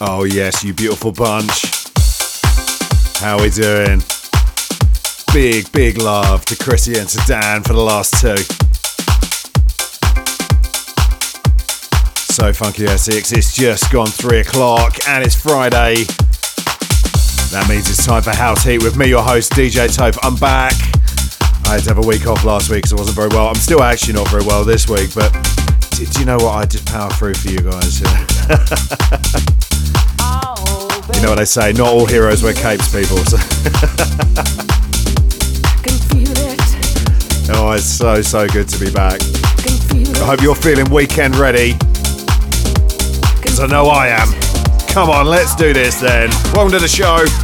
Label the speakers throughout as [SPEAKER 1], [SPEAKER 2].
[SPEAKER 1] Oh, yes, you beautiful bunch. How we doing? Big, big love to Chrissy and to Dan for the last two. So funky Essex, it's just gone three o'clock and it's Friday. That means it's time for House Heat with me, your host, DJ Toph. I'm back. I had to have a week off last week because I wasn't very well. I'm still actually not very well this week, but do, do you know what? I just power through for you guys. know what they say, not all heroes wear capes, people. So oh, it's so, so good to be back. I hope you're feeling weekend ready. Because I know I am. Come on, let's do this then. Welcome to the show.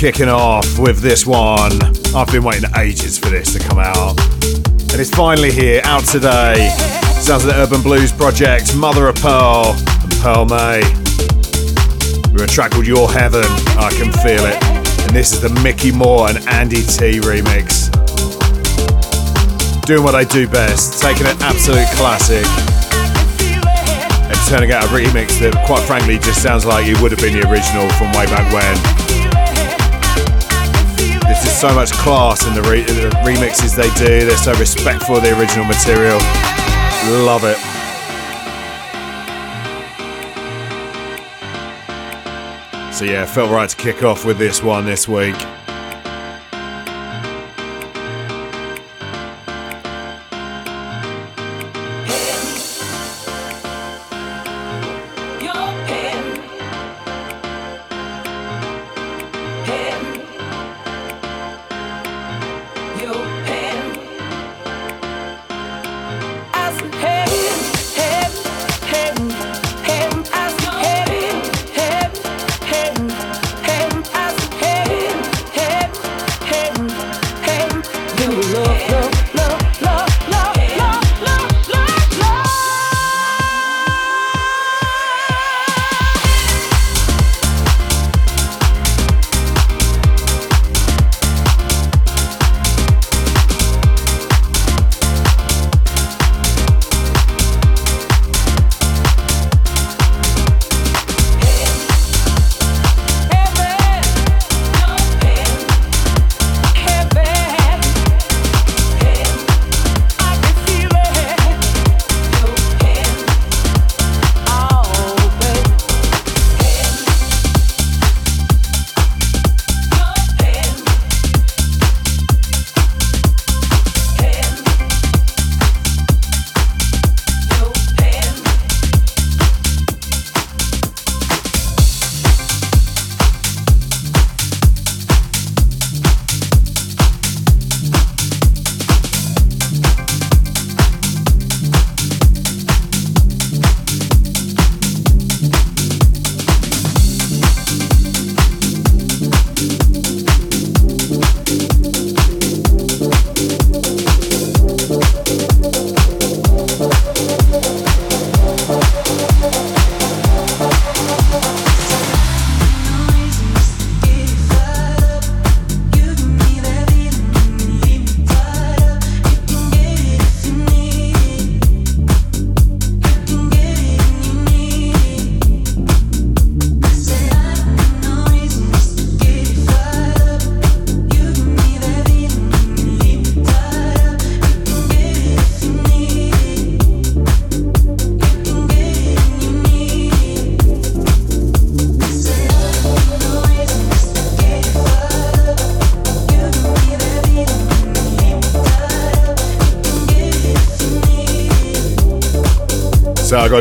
[SPEAKER 1] Kicking off with this one. I've been waiting ages for this to come out. And it's finally here, out today. Sounds of the Urban Blues Project, Mother of Pearl, and Pearl Mae. We're a track called Your Heaven, I Can Feel It. And this is the Micky More and Andy Tee remix. Doing what I do best, taking an absolute classic and turning out a remix that, quite frankly, just sounds like it would have been the original from way back when so much class in the, re- the remixes they do. They're so respectful of the original material. Love it. So yeah, felt right to kick off with this one this week.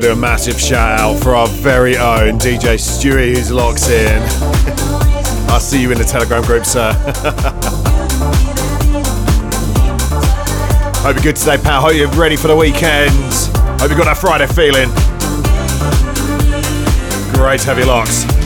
[SPEAKER 1] To do a massive shout out for our very own DJ Stewie who's locked in. I'll see you in the Telegram group, sir. Hope you're good today, pal. Hope you're ready for the weekend. Hope you got that Friday feeling. Great heavy locks.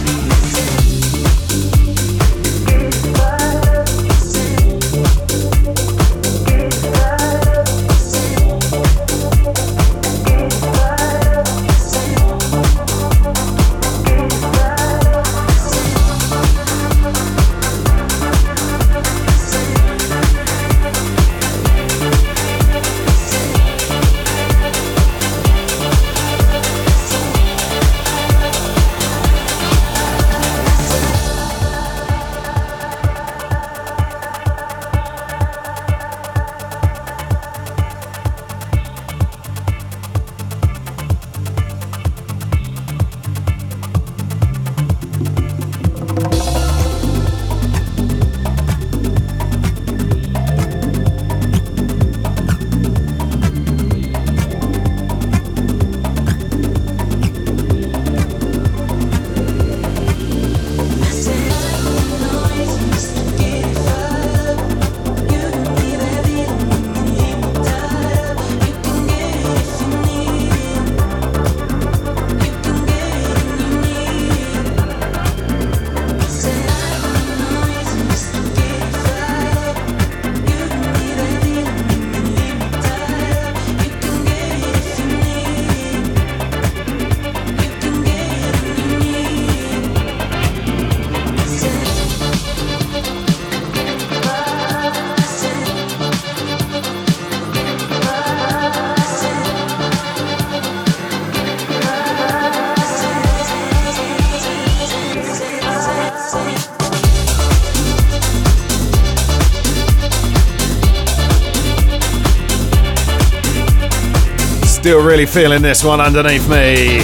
[SPEAKER 1] Still really feeling this one underneath me.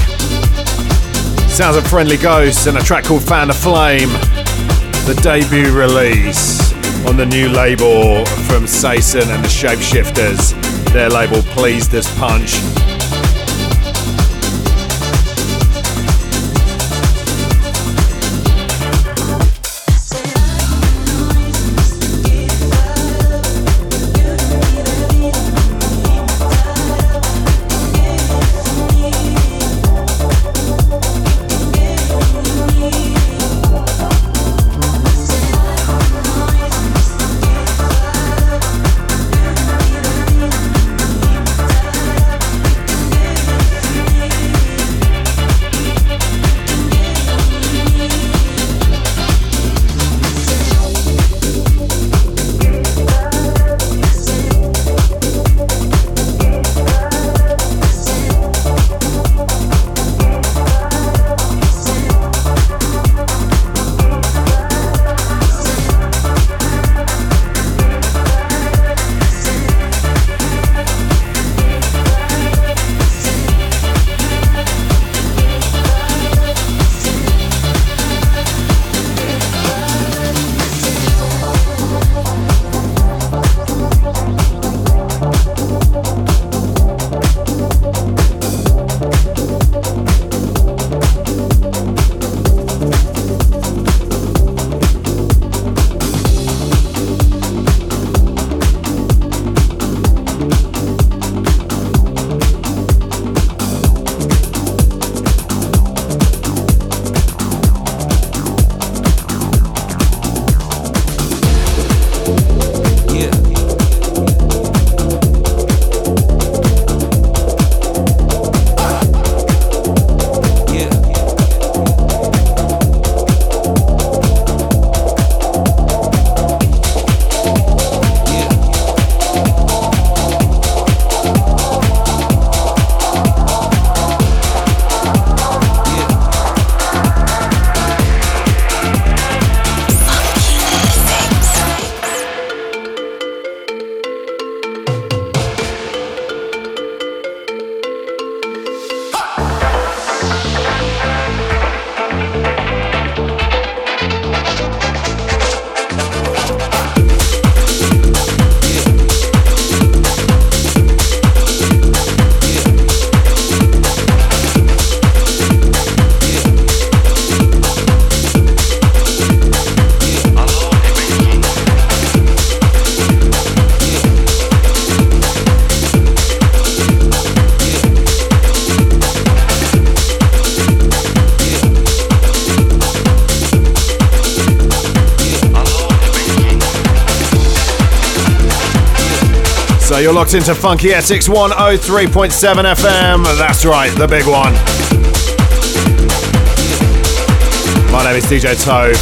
[SPEAKER 1] Sounds of Friendly Ghosts and a track called Fan of Flame. The debut release on the new label from Sason and the Shapeshifters. Their label Pleased as Punch. Locked into Funky Essex 103.7 FM. That's right, the big one. My name is DJ Toph,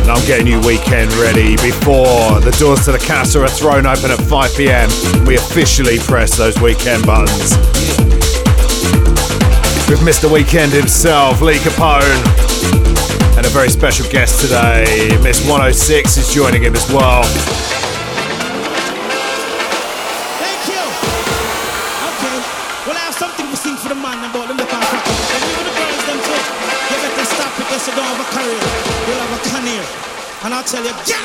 [SPEAKER 1] And I'm getting you weekend ready before the doors to the casa are thrown open at 5 pm. We officially press those weekend buttons. With Mr. Weekend himself, Lee Capone. And a very special guest today, Miss 106 is joining him as well.
[SPEAKER 2] Tell you,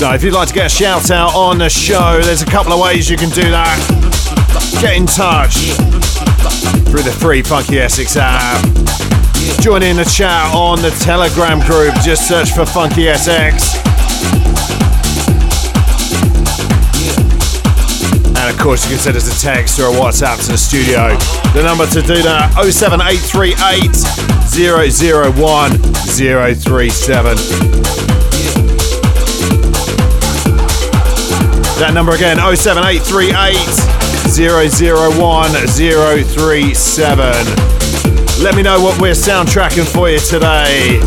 [SPEAKER 1] if you'd like to get a shout out on the show, there's a couple of ways you can do that. Get in touch through the free Funky Essex app. Join in the chat on the Telegram group, just search for Funky SX. And of course, you can send us a text or a WhatsApp to the studio. The number to do that 07838 001 037. That number again 07838 001 037. Let me know what we're soundtracking for you today.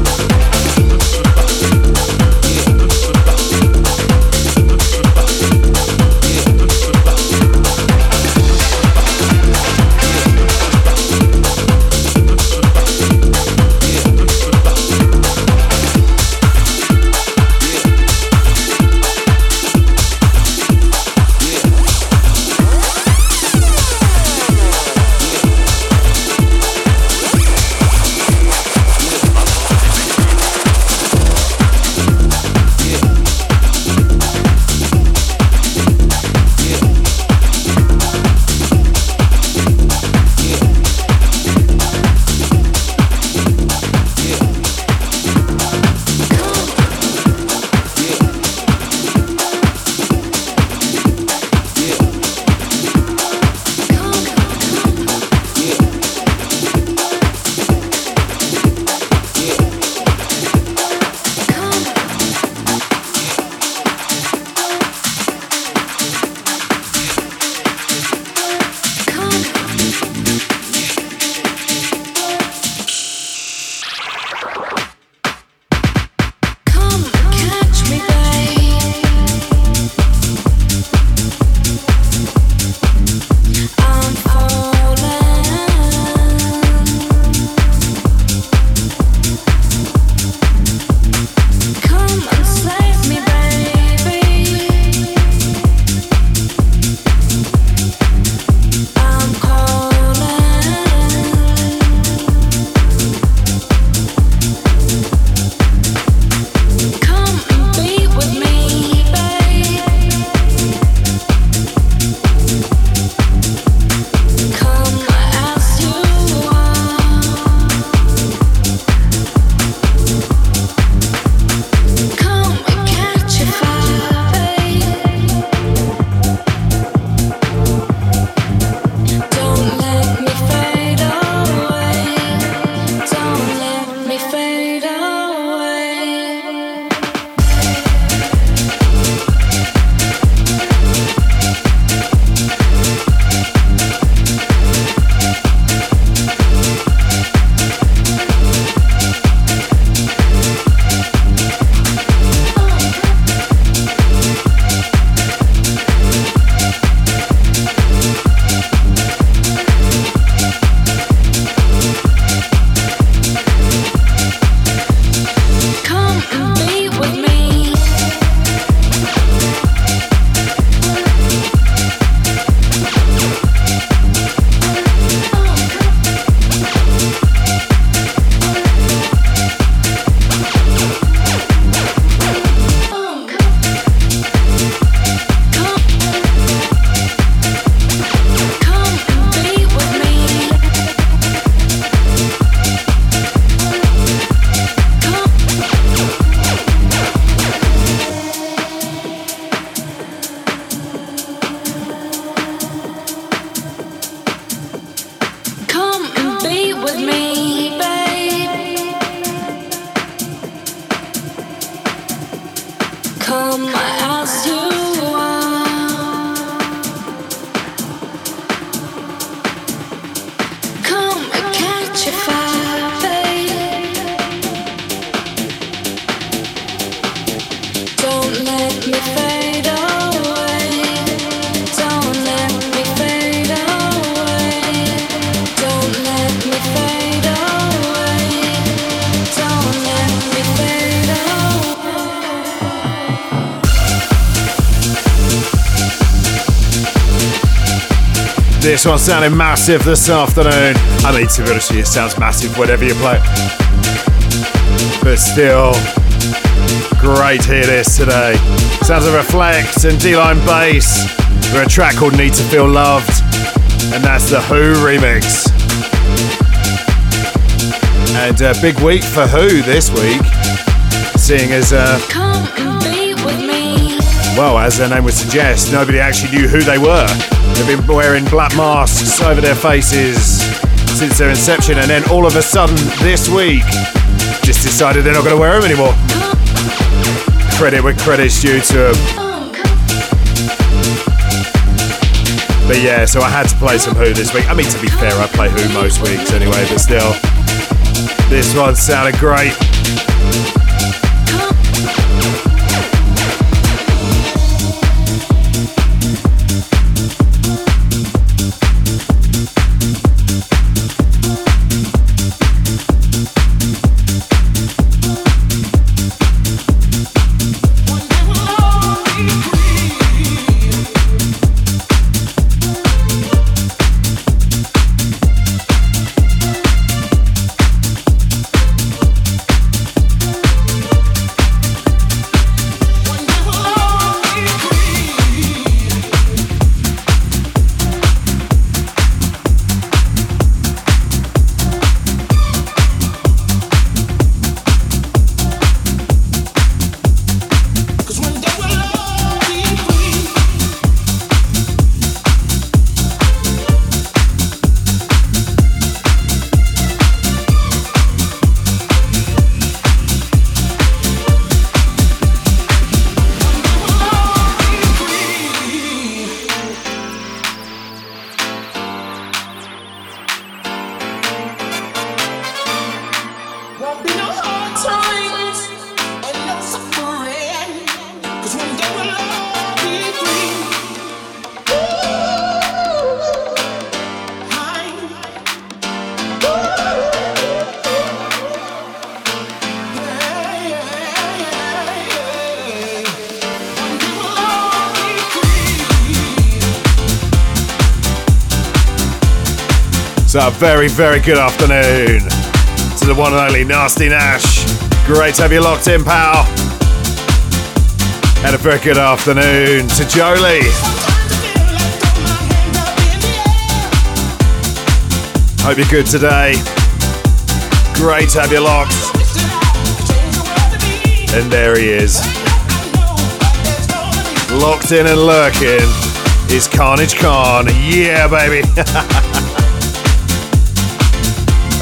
[SPEAKER 2] This one sounding massive this afternoon. I mean, to be honest with you, it sounds massive whatever you play. But still, great to hear this today. Sounds of Reflekt and Delline Bass for a track called Need to Feel Loved. And that's the Wh0 remix. And a big week for Wh0 this week, seeing as uh, well, as their name would suggest, nobody actually knew who they were. They've been wearing black masks over their faces since their inception, and then all of a sudden, this week, just decided they're not going to wear them anymore. Credit where credit's due to them. But yeah, so I had to play some Wh0 this week. I mean, to be fair, I play Wh0 most weeks anyway, but still, this one sounded great. So, a very, very good afternoon to the one and only Nasty Nash. Great to have you locked in, pal. And a very good afternoon to Jolie. Hope you're good today. Great to have you locked. And there he is. Locked in and lurking is Carnage Khan. Yeah, baby.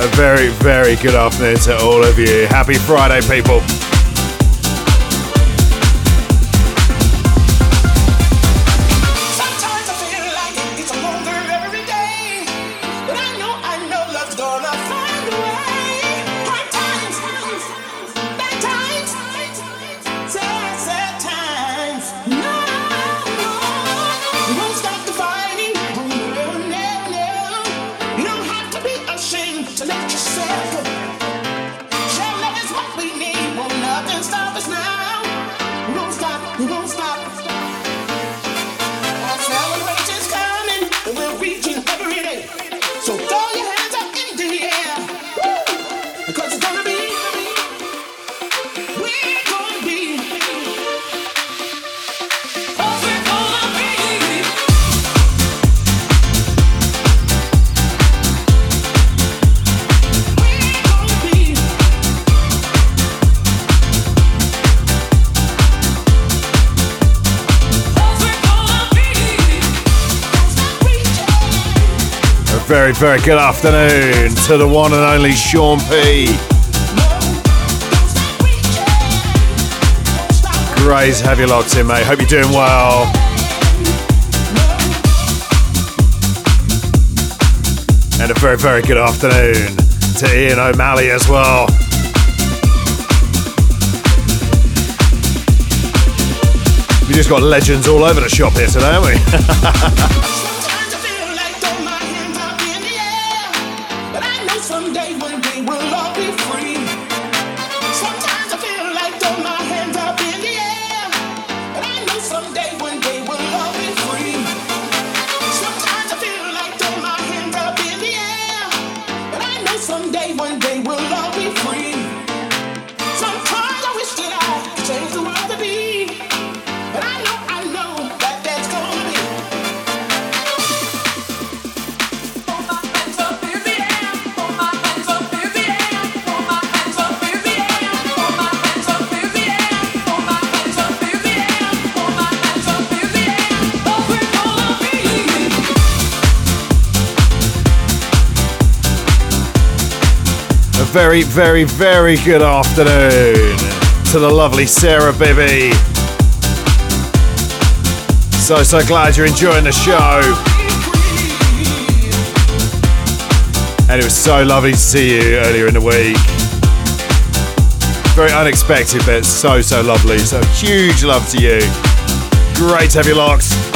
[SPEAKER 2] A very, very good afternoon to all of you. Happy Friday, people. Very, good afternoon to the one and only Sean P.
[SPEAKER 3] Great to have you locked in, mate. Hope you're doing well. And a very, very good afternoon to Ian O'Malley as well. We just got legends all over the shop here today, haven't we? very, very, good afternoon to the lovely Sarah Bibby. So, so glad you're enjoying the show. And it was so lovely to see you earlier in the week. Very unexpected, but so, so lovely. So, huge love to you. Great to have you locked.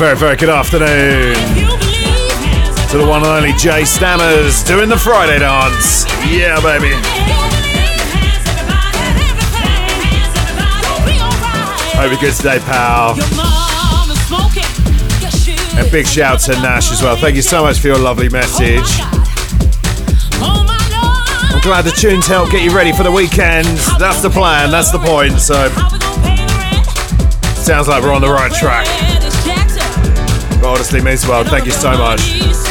[SPEAKER 3] Very, very good afternoon to the one and only Jay Stammers doing the Friday dance. Yeah, baby. Hope you're good today, pal. And big shout to Nash as well. Thank you so much for your lovely message. I'm glad the tunes help get you ready for the weekend. That's the plan, that's the point. So, sounds like we're on the right track honestly means well. Thank you so much.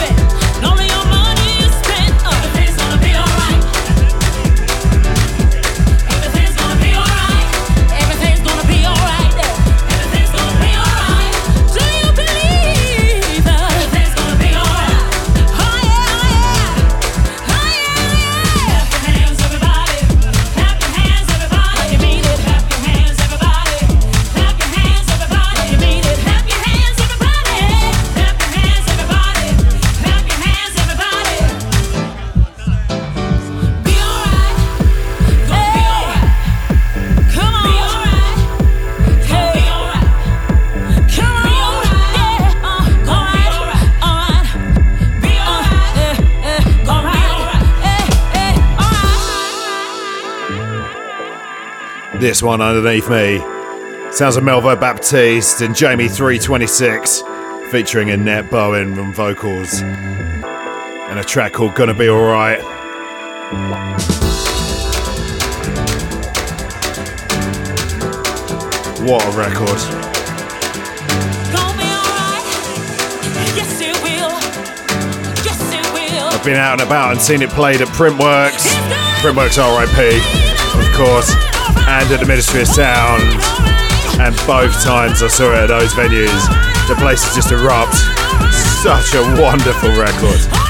[SPEAKER 1] This one underneath me. Sounds of Melvo Baptiste and Jamie 3:26 featuring Annette Bowen on vocals. And a track called Gonna Be Alright. What a record. I've been out and about and seen it played at Printworks, Printworks RIP, of course, and at the Ministry of Sound. And both times I saw it at those venues, the place just erupt. Such a wonderful record.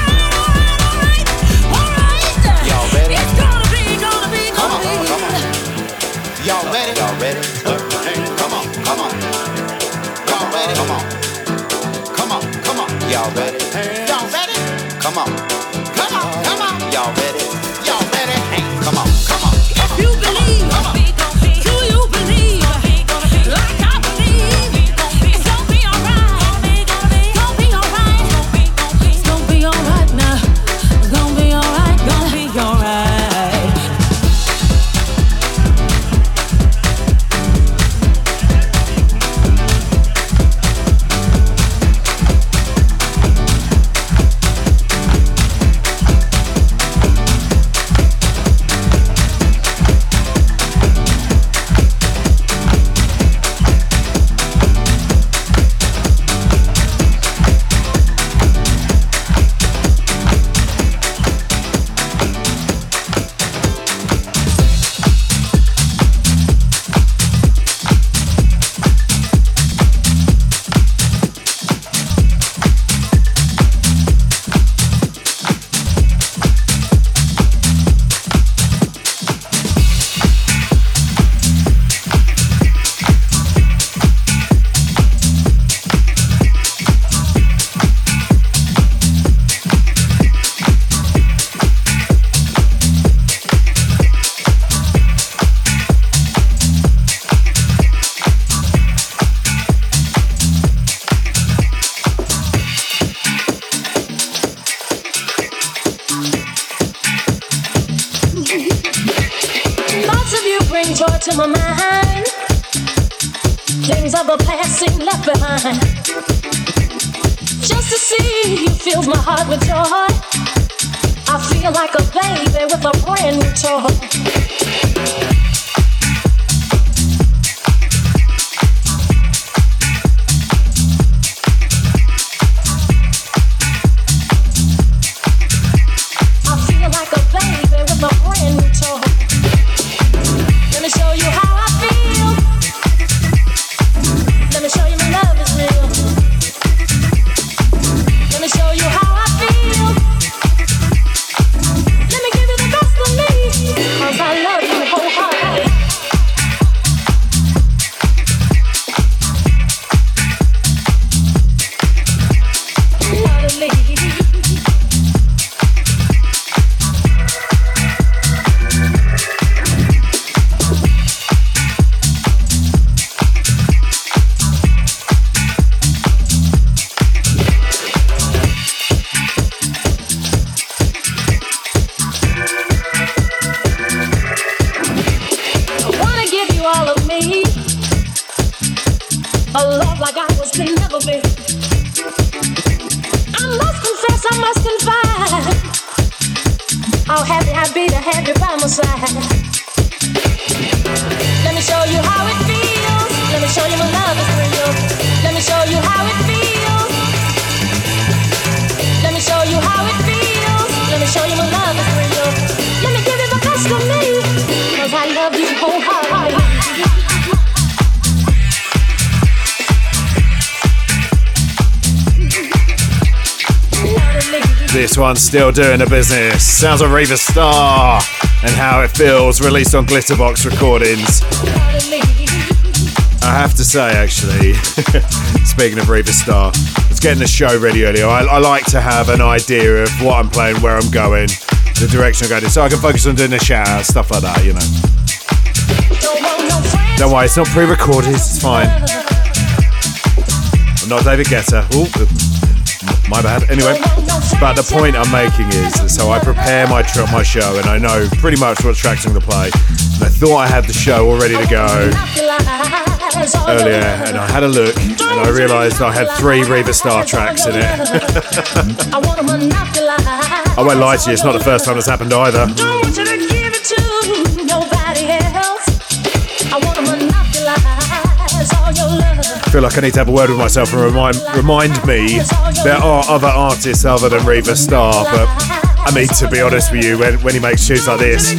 [SPEAKER 4] Let me show you how it feels. Let me show you my love is real. Let me show you how it feels. Let me show you how it feels. Let me show you my love.
[SPEAKER 1] This one's still doing the business. Sounds of Riva Starr and How It Feels, released on Glitterbox Recordings. I have to say, actually, speaking of Riva Starr, it's getting the show ready earlier. I, I like to have an idea of what I'm playing, where I'm going, the direction I'm going in, so I can focus on doing the shout out, stuff like that, you know. Don't worry, it's not pre recorded, it's fine. I'm not David Guetta. Ooh, My bad. Anyway, but the point I'm making is so I prepare my tr- my show and I know pretty much what tracks I'm going to play. And I thought I had the show all ready to go earlier, and I had a look and I realised I had three Riva Starr tracks in it. I won't lie to you, it's not the first time this happened either. I feel like I need to have a word with myself and remind remind me there are other artists other than Riva Starr, but I mean to be honest with you, when, when he makes tunes like this,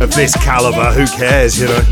[SPEAKER 1] of this caliber, who cares, you know?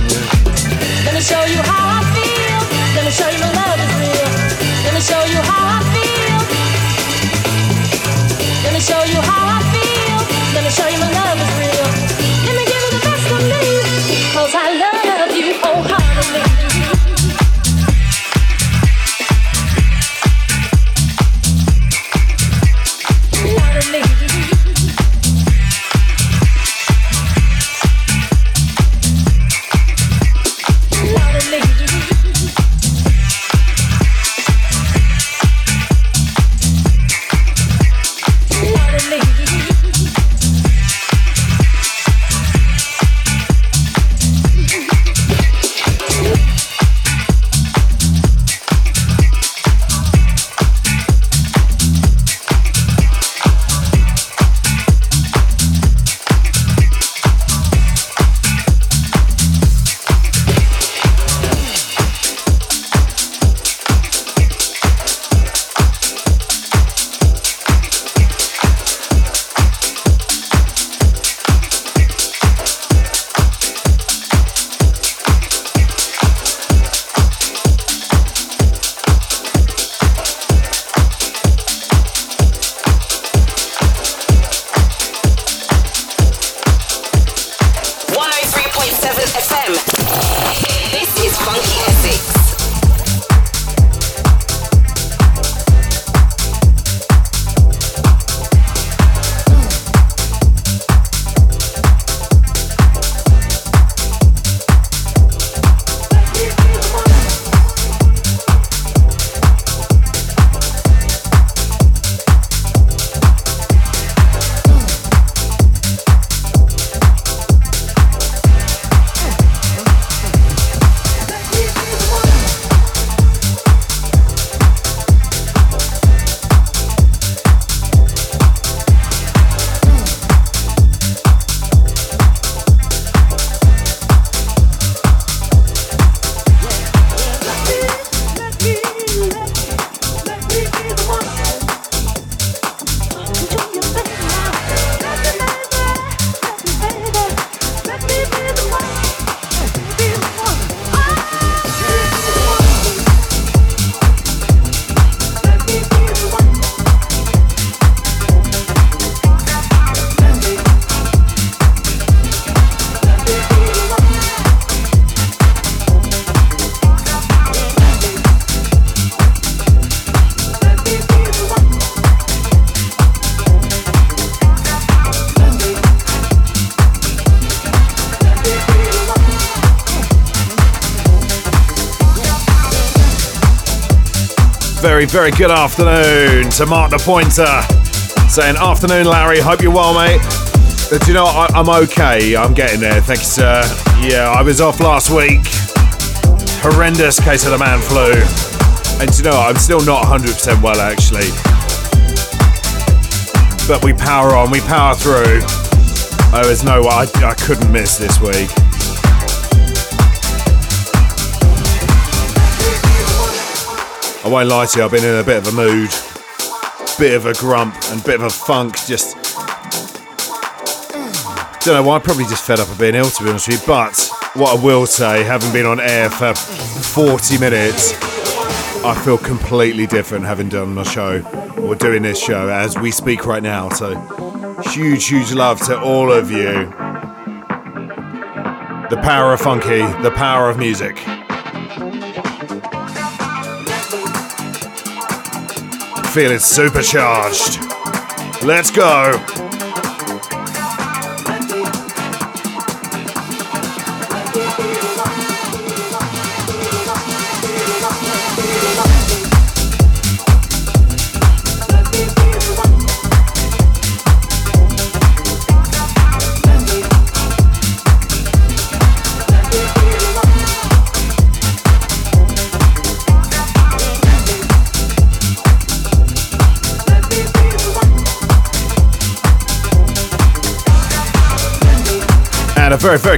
[SPEAKER 1] Very, good afternoon to Mark the Pointer. Saying, Afternoon, Larry. Hope you're well, mate. Uh, do you know, I, I'm okay. I'm getting there. Thank you, sir. Yeah, I was off last week. Horrendous case of the man flu. And you know, I'm still not 100% well, actually. But we power on, we power through. Oh, there's no way I, I couldn't miss this week. I won't lie to you, I've been in a bit of a mood, bit of a grump, and bit of a funk. Just don't know why. I'm probably just fed up of being ill, to be honest with you. But what I will say, having been on air for 40 minutes, I feel completely different having done my show or doing this show as we speak right now. So huge, huge love to all of you. The power of funky, the power of music. Feeling supercharged. Let's go.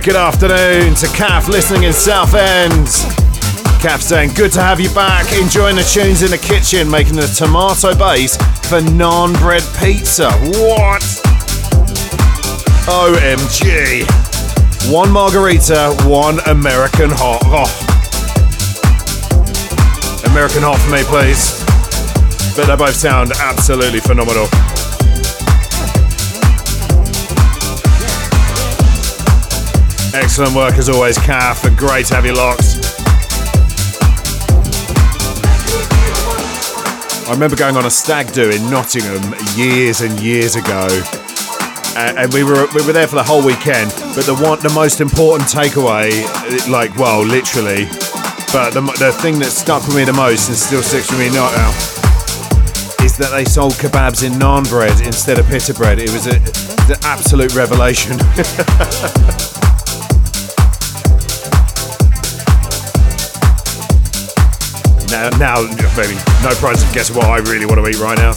[SPEAKER 1] Good afternoon to Kath listening in Southend. Kath saying, good to have you back, enjoying the tunes in the kitchen, making the tomato base for non bread pizza. What? OMG. One margarita, one American hot. Oh. American hot for me, please. But they both sound absolutely phenomenal. Excellent work as always, and great to have you locked. I remember going on a stag do in Nottingham years and years ago, and we were we were there for the whole weekend. But the one, the most important takeaway, like well, literally, but the the thing that stuck with me the most and still sticks with me now, uh, is that they sold kebabs in naan bread instead of pita bread. It was a, an absolute revelation. now, now, maybe no prize of guess what I really want to eat right now.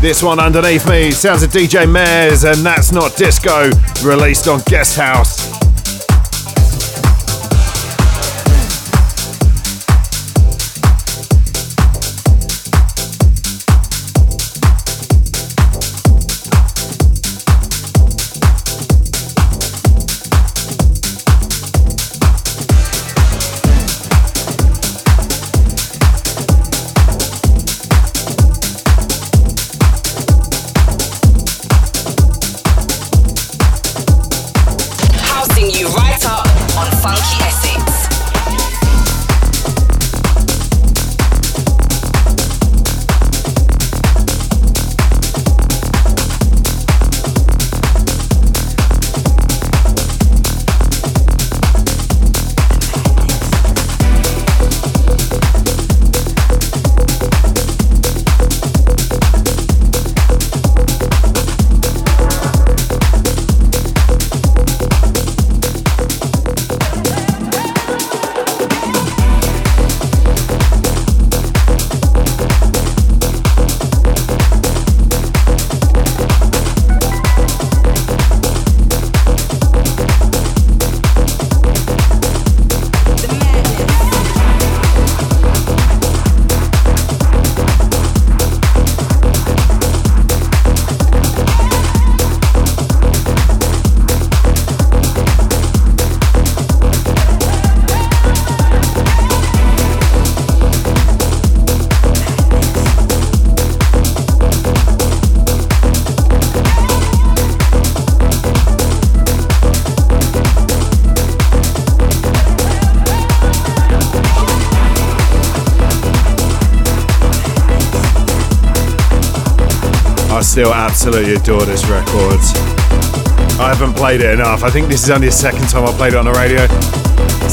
[SPEAKER 1] This one underneath me sounds of DJ Mes, and that's not disco, released on Guest House. Absolutely adore this record. I haven't played it enough. I think this is only the second time I played it on the radio.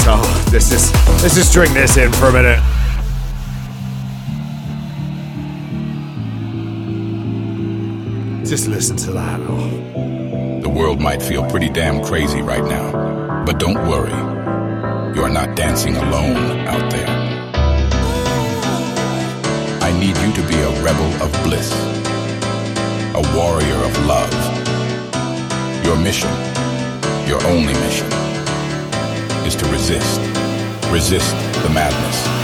[SPEAKER 1] So let's just let's just drink this in for a minute. Just listen to that. Oh.
[SPEAKER 5] The world might feel pretty damn crazy right now, but don't worry. You are not dancing alone out there. I need you to be a rebel of bliss a warrior of love. Your mission, your only mission, is to resist. Resist the madness.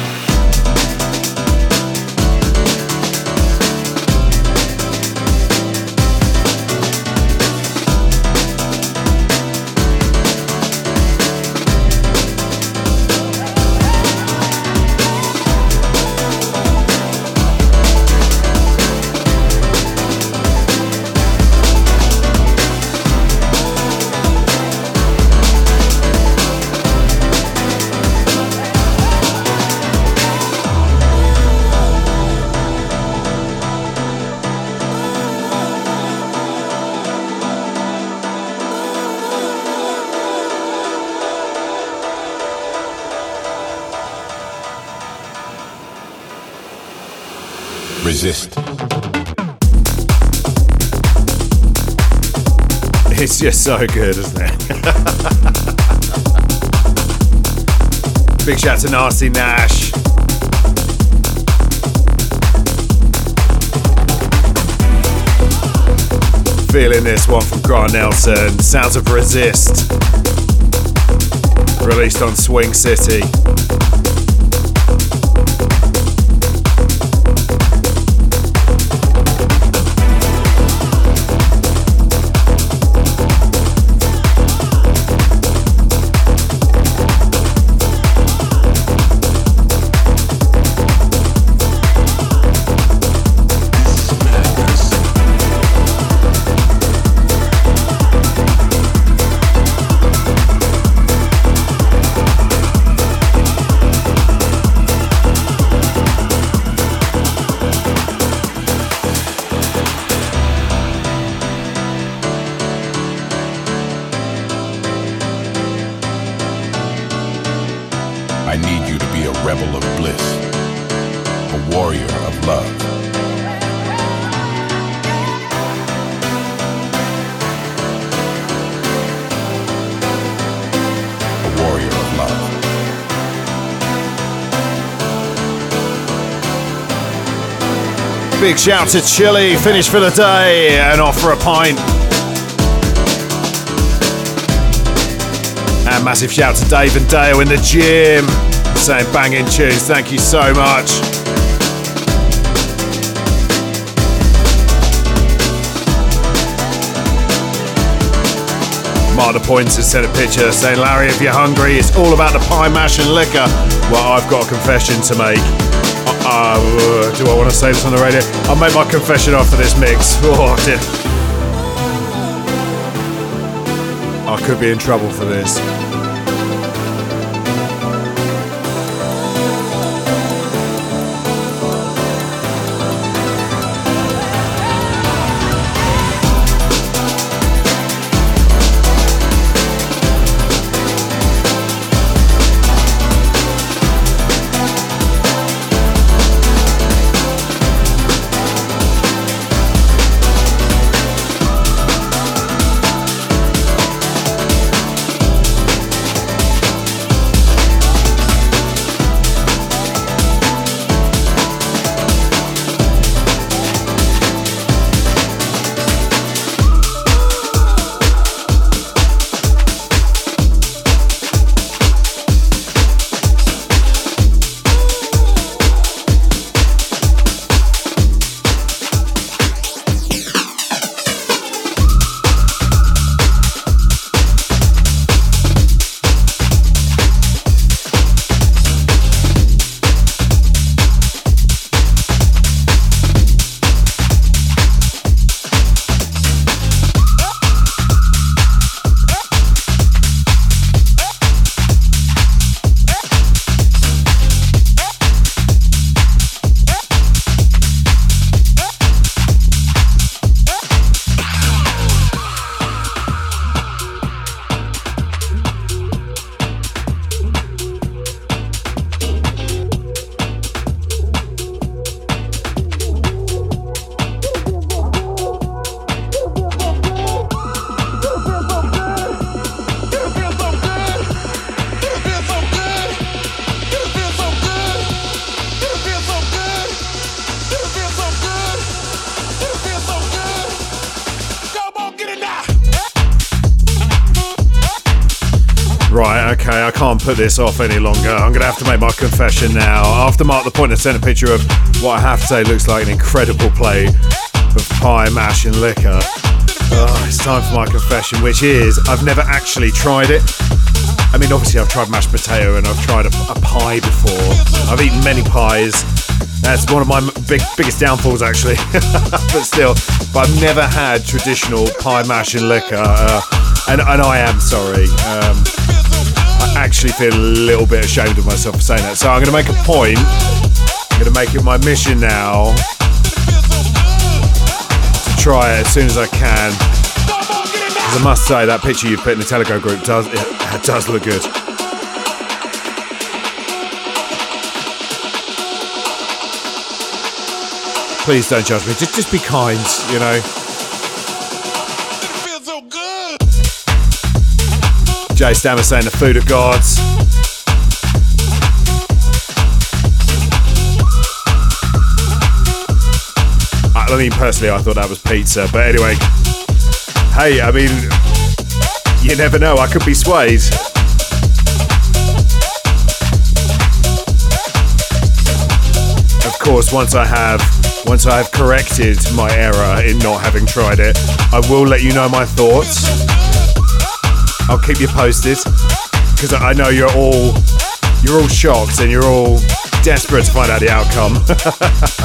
[SPEAKER 5] Resist.
[SPEAKER 1] It's just so good, isn't it? Big shout to Nasty Nash. feeling this one from Grant Nelson. Sounds of Resist. Released on Swing City. Big shout to Chili, finish for the day and off for a pint. And massive shout to Dave and Dale in the gym, saying banging tunes. Thank you so much. Mark the points and sent a picture saying, Larry, if you're hungry, it's all about the pie mash and liquor. Well, I've got a confession to make. Uh, do I want to say this on the radio? I'll make my confession after this mix. Oh, dear. I could be in trouble for this. Put this off any longer. I'm going to have to make my confession now. After Mark the Point, I sent a picture of what I have to say looks like an incredible plate of pie, mash, and liquor. Oh, it's time for my confession, which is I've never actually tried it. I mean, obviously, I've tried mashed potato and I've tried a, a pie before. I've eaten many pies. That's one of my big biggest downfalls, actually. but still, but I've never had traditional pie, mash, and liquor. Uh, and, and I am sorry. Um, actually feel a little bit ashamed of myself for saying that. So I'm going to make a point. I'm going to make it my mission now to try it as soon as I can. Because I must say, that picture you put in the Telegram group does it, does look good. Please don't judge me. Just, just be kind, you know. Jay Stammer saying the food of gods. Uh, I mean, personally, I thought that was pizza, but anyway, Hey, I mean, you never know. I could be swayed. Of course, once I have once I have corrected my error in not having tried it, I will let you know my thoughts. I'll keep you posted because I know you're all you're all shocked and you're all desperate to find out the outcome.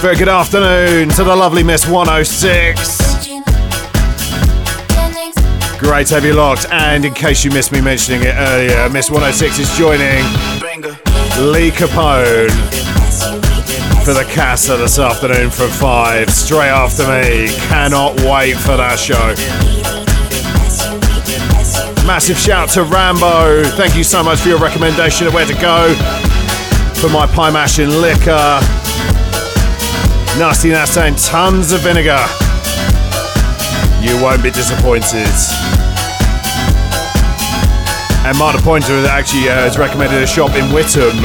[SPEAKER 1] Very good afternoon to the lovely Miss 106. Great to have you locked. And in case you missed me mentioning it earlier, Miss 106 is joining Lee Capone for the Casa this afternoon from 5, straight after me. Cannot wait for that show. Massive shout to Rambo. Thank you so much for your recommendation of where to go for my pie mashing liquor. Nasty Nasty and tons of vinegar. You won't be disappointed. And Mark the Pointer actually uh, has recommended a shop in Witham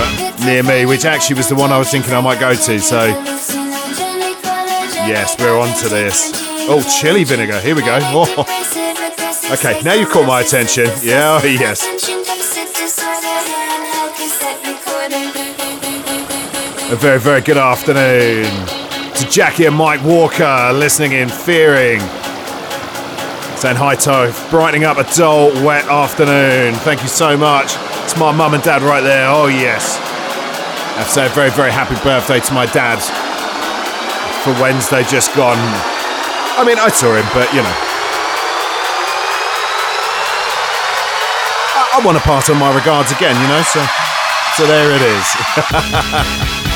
[SPEAKER 1] near me, which actually was the one I was thinking I might go to. So, yes, we're on to this. Oh, chili vinegar. Here we go. Oh. Okay, now you've caught my attention. Yeah, oh, yes. A very, very good afternoon Jackie and Mike Walker listening in Feering. Saying hi to brightening up a dull, wet afternoon. Thank you so much. It's my mum and dad right there. Oh, yes. I have to say a very, very happy birthday to my dad for Wednesday just gone. I mean, I saw him, but you know. I, want to pass on my regards again, you know, so, so there it is.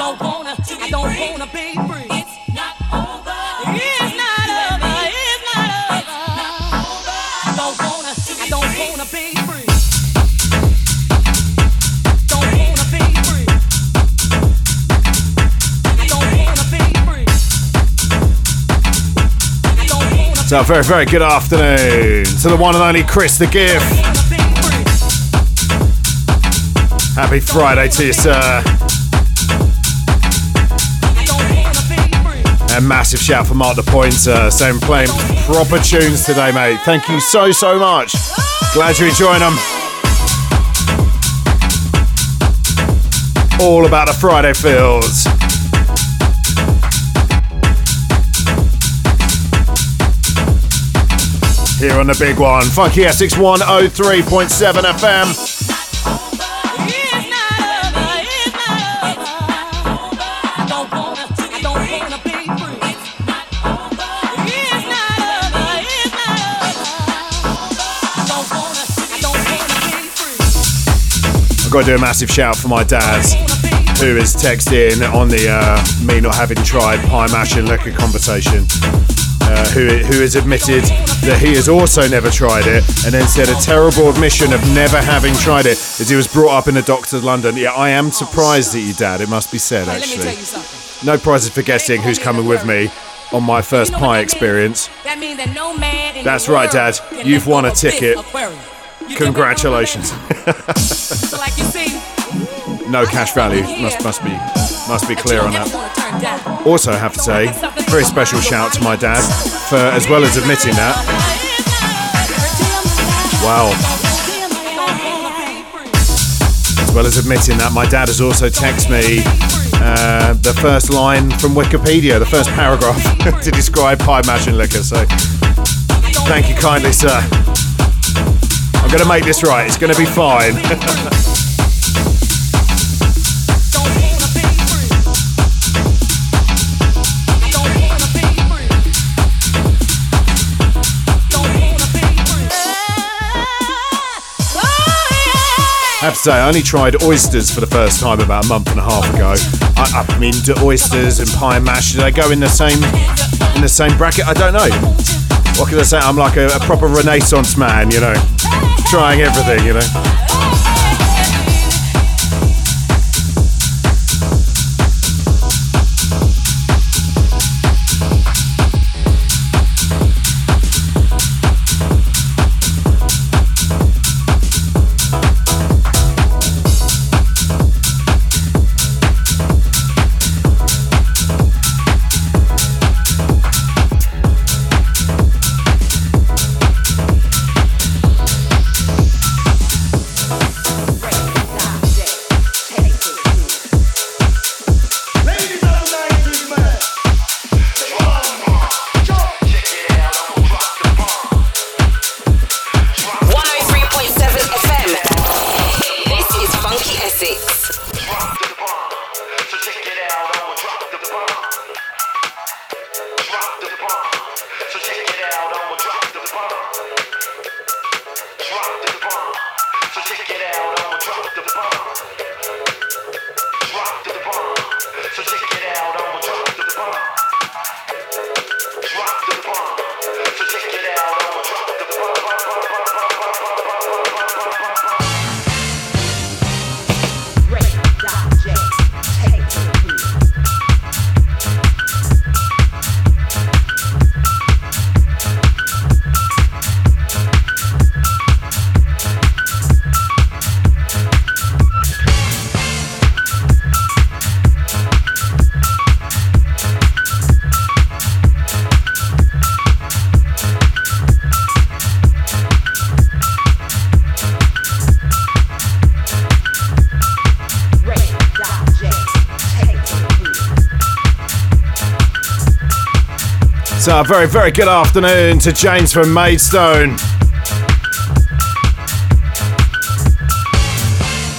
[SPEAKER 3] I don't wanna be free. I don't wanna, I don't wanna be free.
[SPEAKER 1] So very, very good afternoon to the one and only Chris the Gift. Happy Friday to you, sir. And massive shout for Mark the Pointer, uh, saying playing proper tunes today, mate. Thank you so, so much. Glad you're enjoying them. All about the Friday feels. Here on the big one, Funky Essex 103.7 FM. Got to do a massive shout for my dad, who is texting on the uh, me not having tried pie mash and liquor conversation. Uh, who, who has admitted that he has also never tried it and then said a terrible admission of never having tried it as he was brought up in a doctor's London. Yeah, I am surprised at you, Dad, it must be said, actually. No prizes for guessing who's coming with me on my first pie experience.
[SPEAKER 6] That means that no man
[SPEAKER 1] That's right, Dad. You've won a ticket.
[SPEAKER 6] aquarium. You took
[SPEAKER 1] Congratulations.
[SPEAKER 6] So like you see,
[SPEAKER 1] no cash value. Must must be must be clear on that. Also, have to say, very special shout to my dad for as well as admitting that. Wow. As well as admitting that, my dad has also texted me uh, the first line from Wikipedia, the first paragraph to describe pie mash and liquor. So, thank you kindly, sir. I'm going to make this right. It's going to be fine. I have to say, I only tried oysters for the first time about a month and a half ago. I, I mean, do oysters and pie mash, do they go in the same in the same bracket? I don't know. What can I say? I'm like a, a proper Renaissance man, you know, trying everything, you know.
[SPEAKER 7] A very, very good afternoon to James from Maidstone.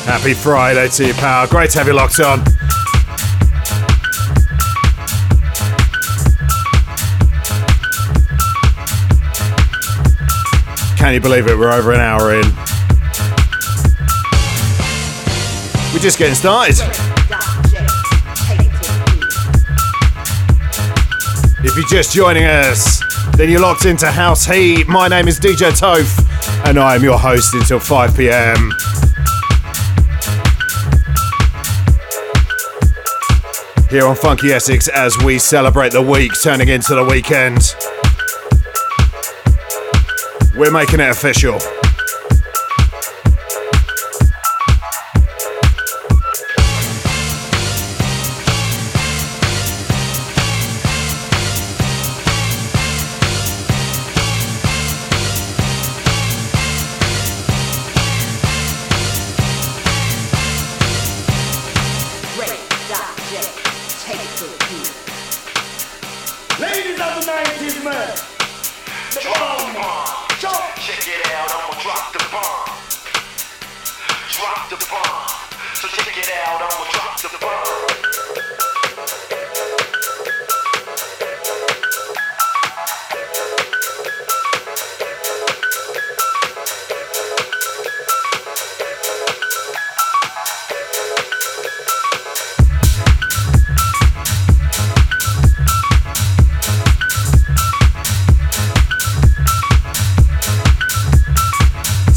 [SPEAKER 7] Happy Friday to you, pal. Great to have you locked on. Can you believe it? We're over an hour in. We're just getting started. If you're just joining us, then you're locked into House Heat. My name is DJ Toph.
[SPEAKER 1] and I am your host until 5 pm. Here on Funky Essex as we celebrate the week turning into the weekend. We're making it official.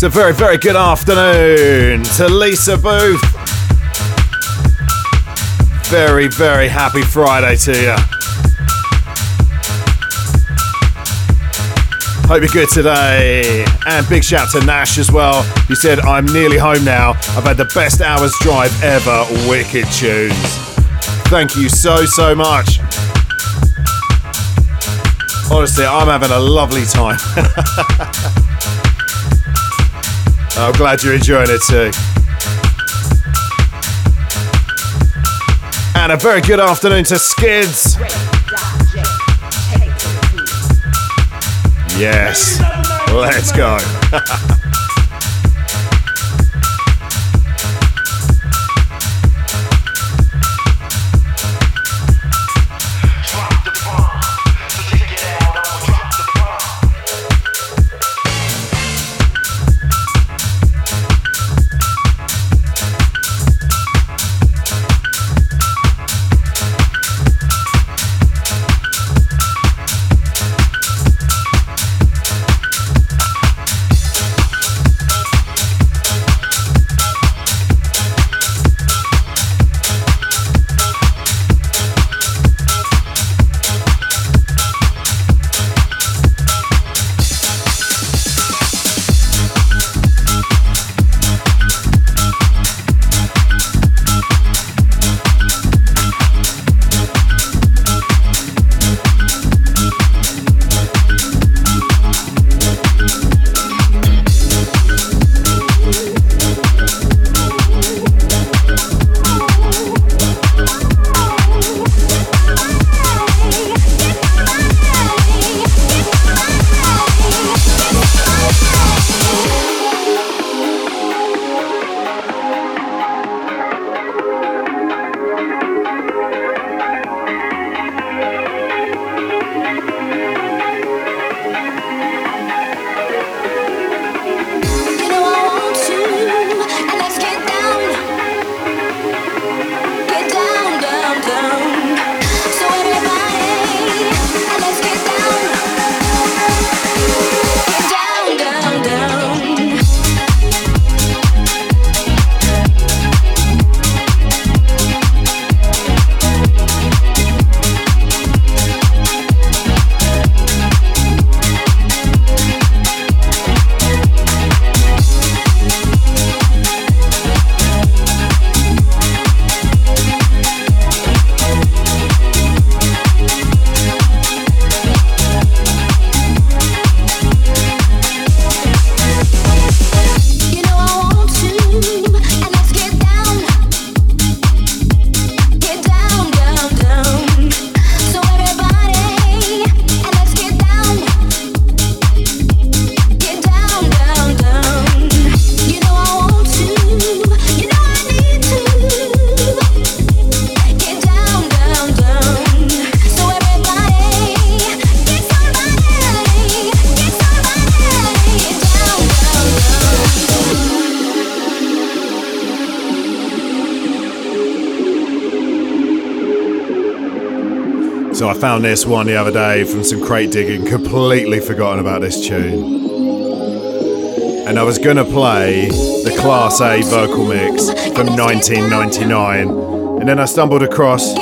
[SPEAKER 1] It's a very, very good afternoon to Lisa Booth. Very, very happy Friday to you. Hope you're good today. And big shout to Nash as well. He said, I'm nearly home now. I've had the best hour's drive ever. Wicked tunes. Thank you so, so much. Honestly, I'm having a lovely time. I'm glad you're enjoying it too. And a very good afternoon to Skids. Yes, let's go. this one the other day from some crate digging, completely forgotten about this tune.
[SPEAKER 3] and I was gonna play the Class A vocal mix from 1999, and then I stumbled across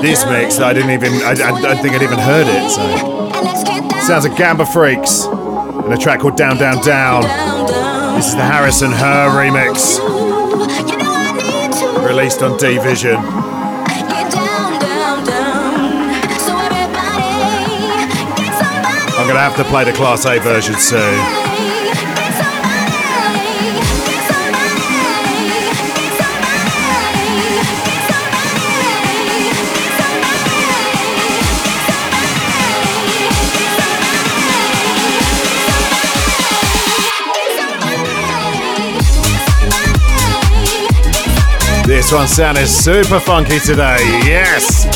[SPEAKER 3] this mix I didn't even, I, I, I don't think I'd even heard it. So, sounds of Gambafreaks and a track called Down, Down, Down. This is the Harris & Hurr remix, released on D Vision. I'm gonna have to play the Class A version soon. This one sounded super funky today. Yes.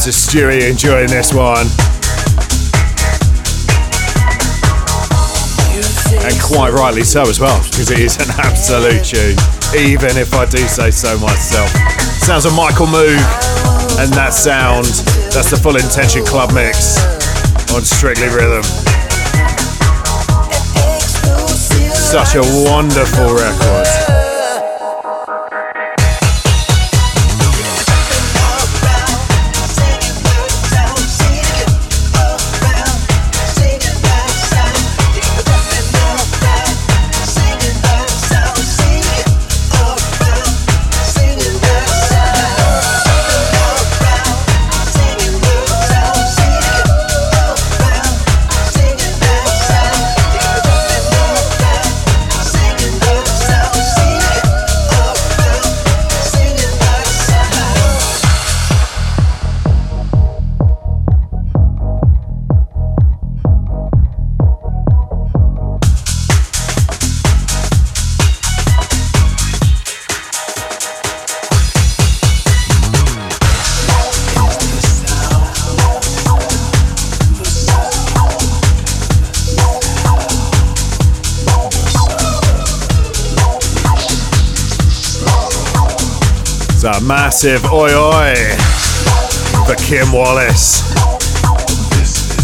[SPEAKER 3] Shout to Stewie enjoying this one. And quite rightly so as well, because it is an absolute tune, even if I do say so myself. Sounds of Michael Moog, and that sound, that's the full intention club mix on Strictly Rhythm. Such a wonderful record.
[SPEAKER 1] Massive oi oi for Kim Wallace.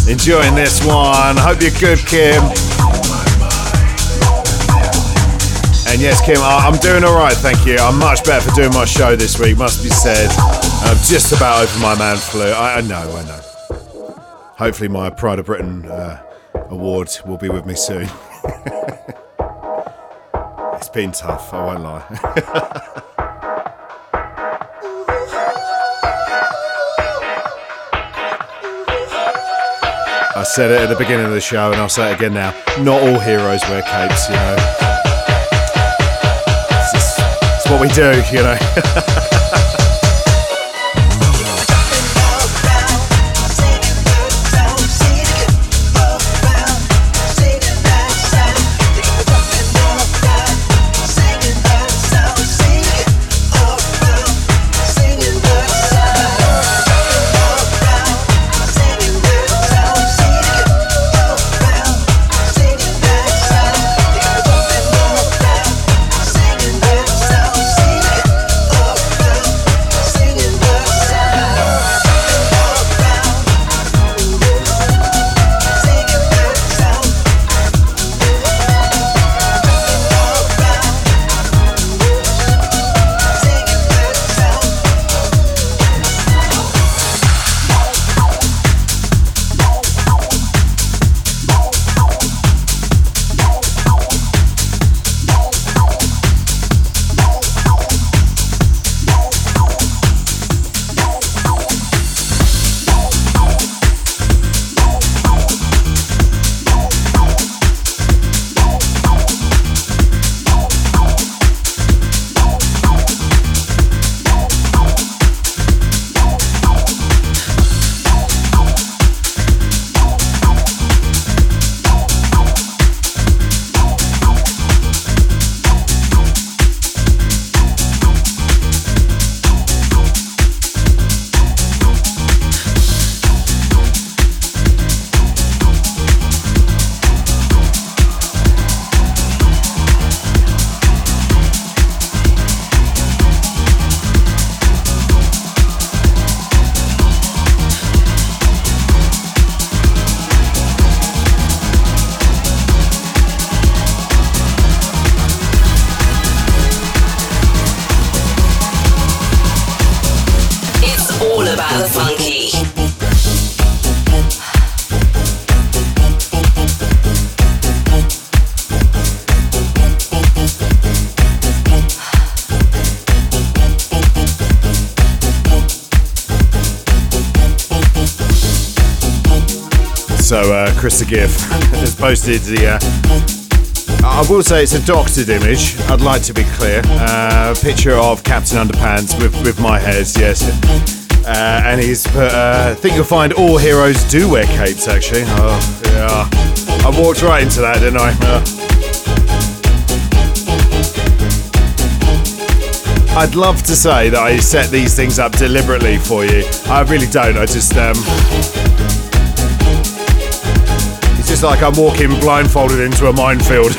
[SPEAKER 1] Enjoying this one. Hope you're good, Kim. And yes, Kim, I'm doing all right, thank you. I'm much better for doing my show this week, must be said. I'm just about over my man flu. I, I know, I know. Hopefully, my Pride of Britain uh, award will be with me soon. it's been tough, I won't lie. I said it at the beginning of the show, and I'll say it again now. Not all heroes wear capes, you know. It's, just, it's what we do, you know. Chris has posted the. Uh, I will say it's a doctored image. I'd like to be clear. Uh, picture of Captain Underpants with, with my head, yes. Uh, and he's put. Uh, I think you'll find all heroes do wear capes. Actually, oh yeah. I walked right into that, didn't I? Uh, I'd love to say that I set these things up deliberately for you. I really don't. I just um. Just like I'm walking blindfolded into a minefield.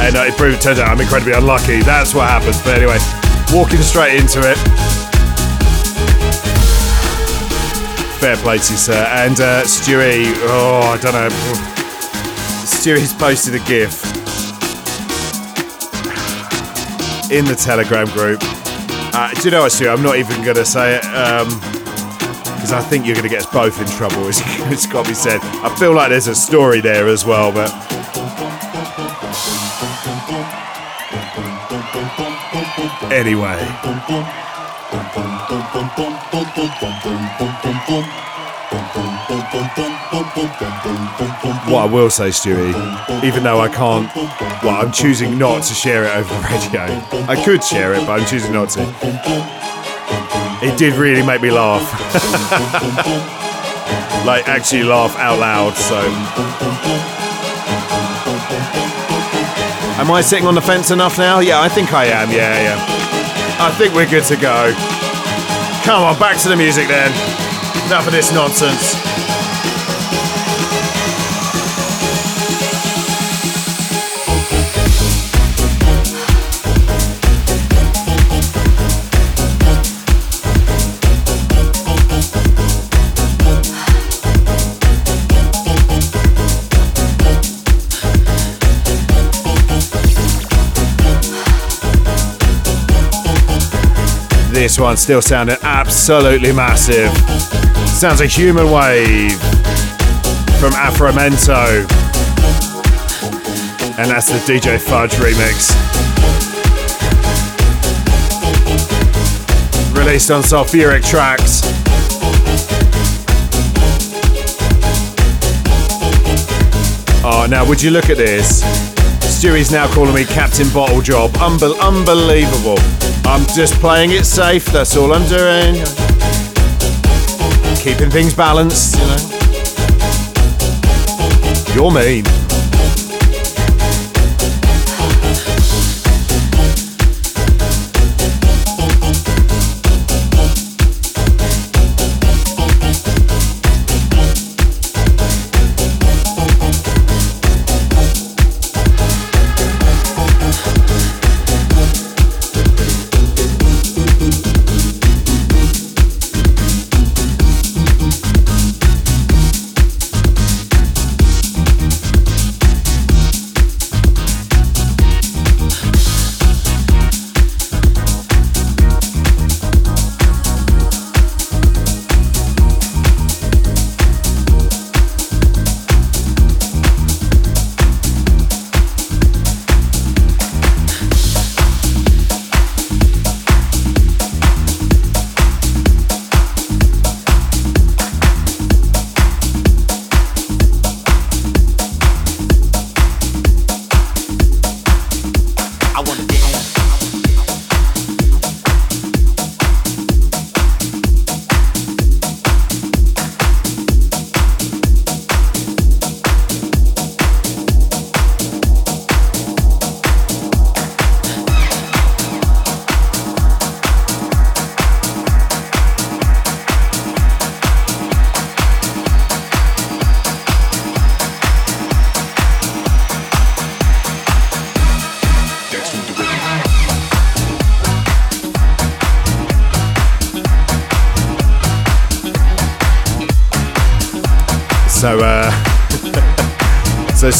[SPEAKER 1] and uh, it proved, turns out I'm incredibly unlucky. That's what happens. But anyway, walking straight into it. Fair play to you, sir. And uh, Stewie, oh, I don't know. Stewie's posted a GIF in the Telegram group. Uh, do you know what, Stewie? I'm not even going to say it. Um, because I think you're going to get us both in trouble. as, to be said. I feel like there's a story there as well, but. Anyway. What I will say, Stewie, even though I can't, well, I'm choosing not to share it over the radio. I could share it, but I'm choosing not to. It did really make me laugh. like, actually laugh out loud, so. Am I sitting on the fence enough now? Yeah, I think I am. Yeah, yeah. I think we're good to go. Come on, back to the music then. Enough of this nonsense. This one still sounding absolutely massive. Sounds a human wave from Afromento. And that's the DJ Fudge remix. Released on Sulfuric Tracks. Oh, now would you look at this? Stewie's now calling me Captain Bottle Job. Unbe- unbelievable. I'm just playing it safe, that's all I'm doing. Keeping things balanced, you know. You're mean.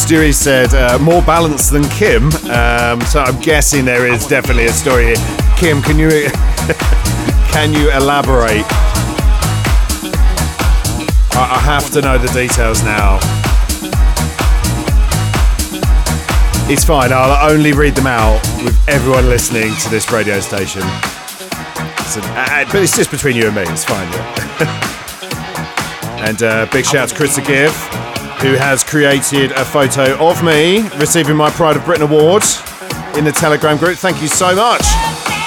[SPEAKER 1] Stewie said uh, more balanced than Kim. Um, so I'm guessing there is definitely a story here. Kim, can you can you elaborate? I, I have to know the details now. It's fine. I'll only read them out with everyone listening to this radio station. So, uh, but it's just between you and me. It's fine. Yeah. And uh, big shout out to Chris Give, who has created a photo of me receiving my Pride of Britain award in the Telegram group. Thank you so much.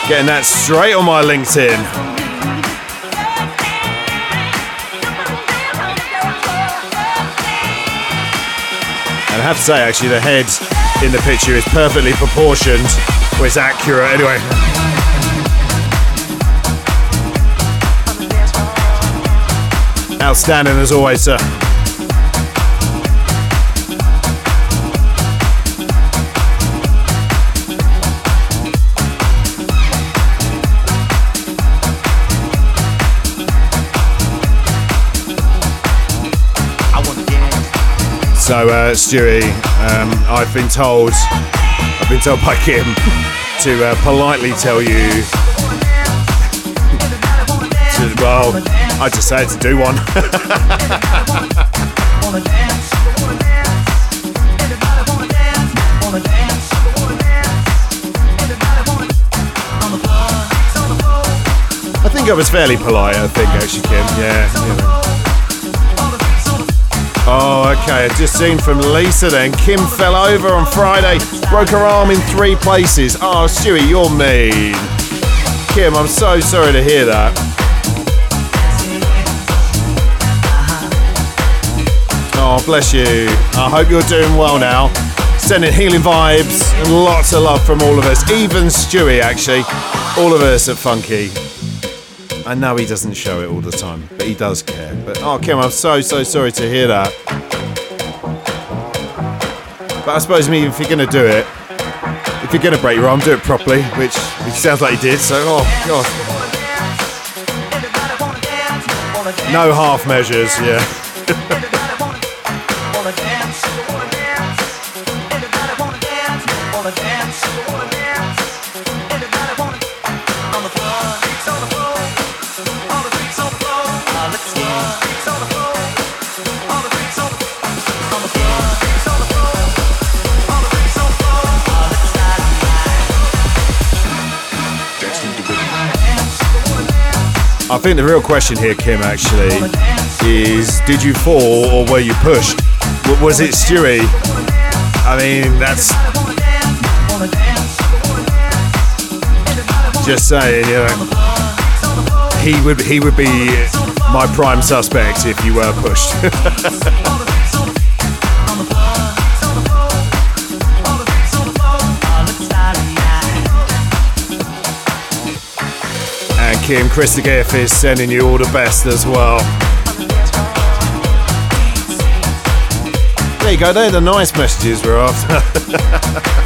[SPEAKER 1] Getting that straight on my LinkedIn. And I have to say, actually, the head in the picture is perfectly proportioned, or it's accurate anyway. Outstanding as always, sir. So, uh, Stewie, um, I've been told, I've been told by Kim to uh, politely tell you, to, well, I say to do one. I think I was fairly polite. I think actually, Kim. Yeah. you. Oh, okay. I just seen from Lisa then. Kim fell over on Friday, broke her arm in three places. Oh, Stewie, you're mean. Kim, I'm so sorry to hear that. Oh, bless you. I hope you're doing well now. Sending healing vibes and lots of love from all of us, even Stewie, actually. All of us at Funky. I know he doesn't show it all the time, but he does care. But oh, Kim, I'm so so sorry to hear that. But I suppose me, if you're gonna do it, if you're gonna break your arm, do it properly, which it sounds like he did. So oh god, no half measures, yeah. I think the real question here, Kim, actually, is did you fall or were you pushed? Was it Stewie? I mean, that's just saying, you know, he would he would be my prime suspect if you were pushed. Kim Christopher is sending you all the best as well. There you go, they're the nice messages we're after.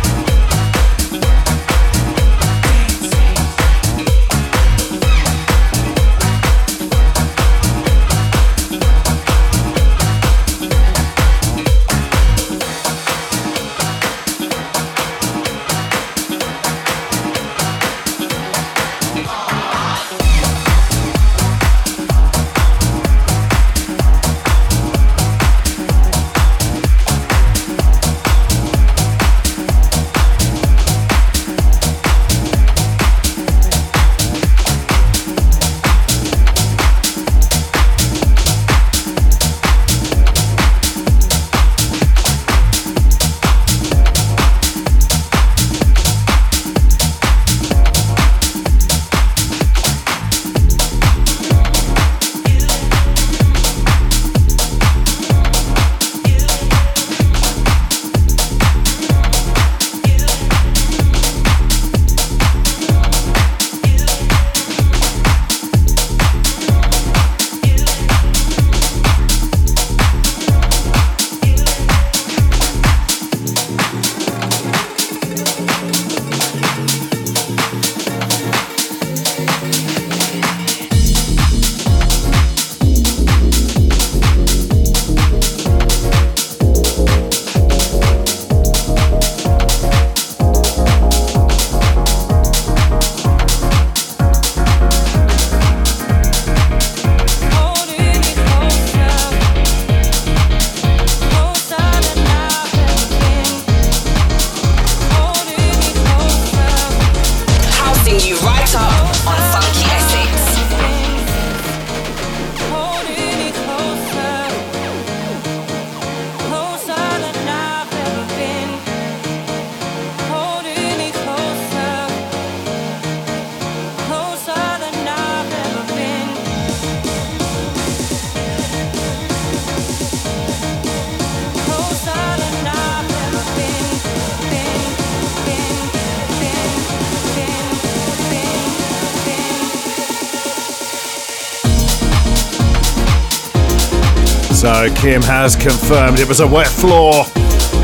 [SPEAKER 1] So Kim has confirmed it was a wet floor.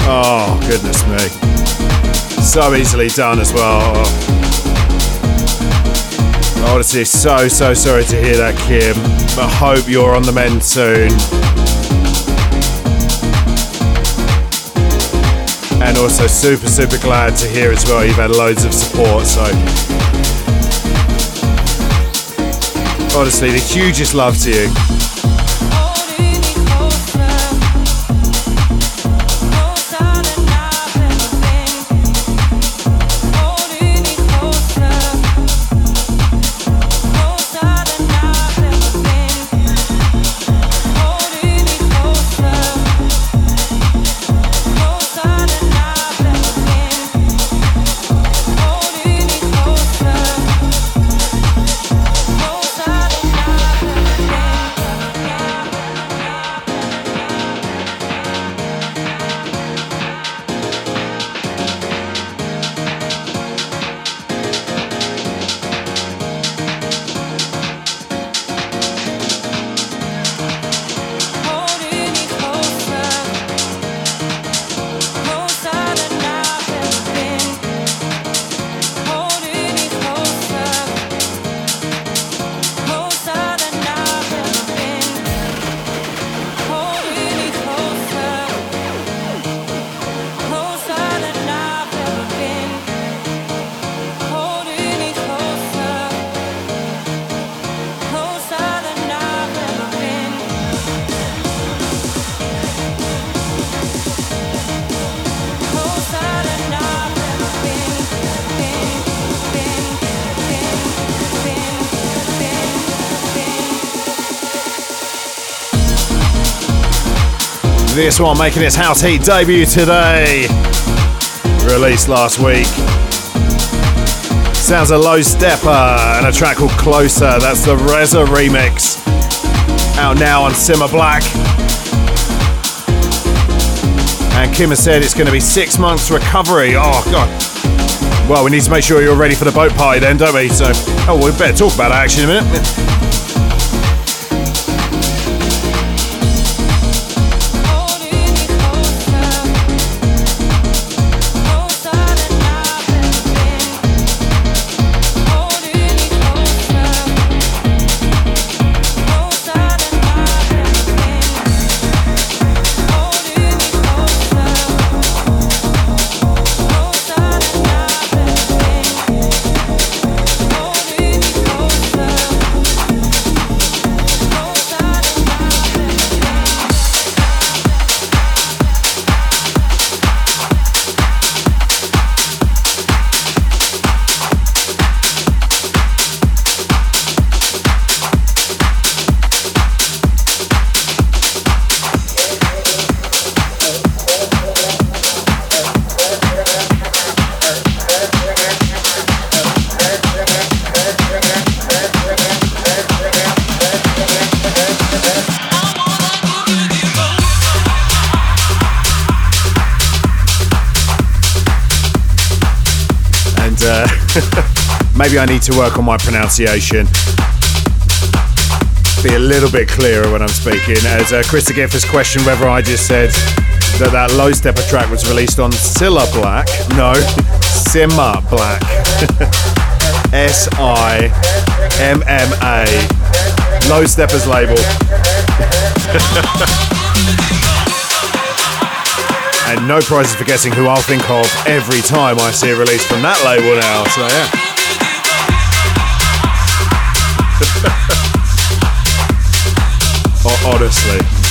[SPEAKER 1] Oh, goodness me. So easily done as well. Honestly, so, so sorry to hear that, Kim. But hope you're on the mend soon. And also super, super glad to hear as well you've had loads of support. So honestly, the hugest love to you. One making its House Heat debut today. Released last week. Sounds a Low Steppa and a track called Closer. That's the Reza remix. Out now on Simma Black. And Kim has said it's going to be six months recovery. Oh, God. Well, we need to make sure you're ready for the boat party then, don't we? So, oh, we better talk about that actually in a minute. Maybe I need to work on my pronunciation. Be a little bit clearer when I'm speaking. As uh, Chris Giff has questioned whether I just said that that Low Steppa track was released on Cilla Black. No, Simma Black. S I M M A. Low Steppa's label. and no prizes for guessing who I'll think of every time I see a release from that label now. So yeah. Oh, honestly.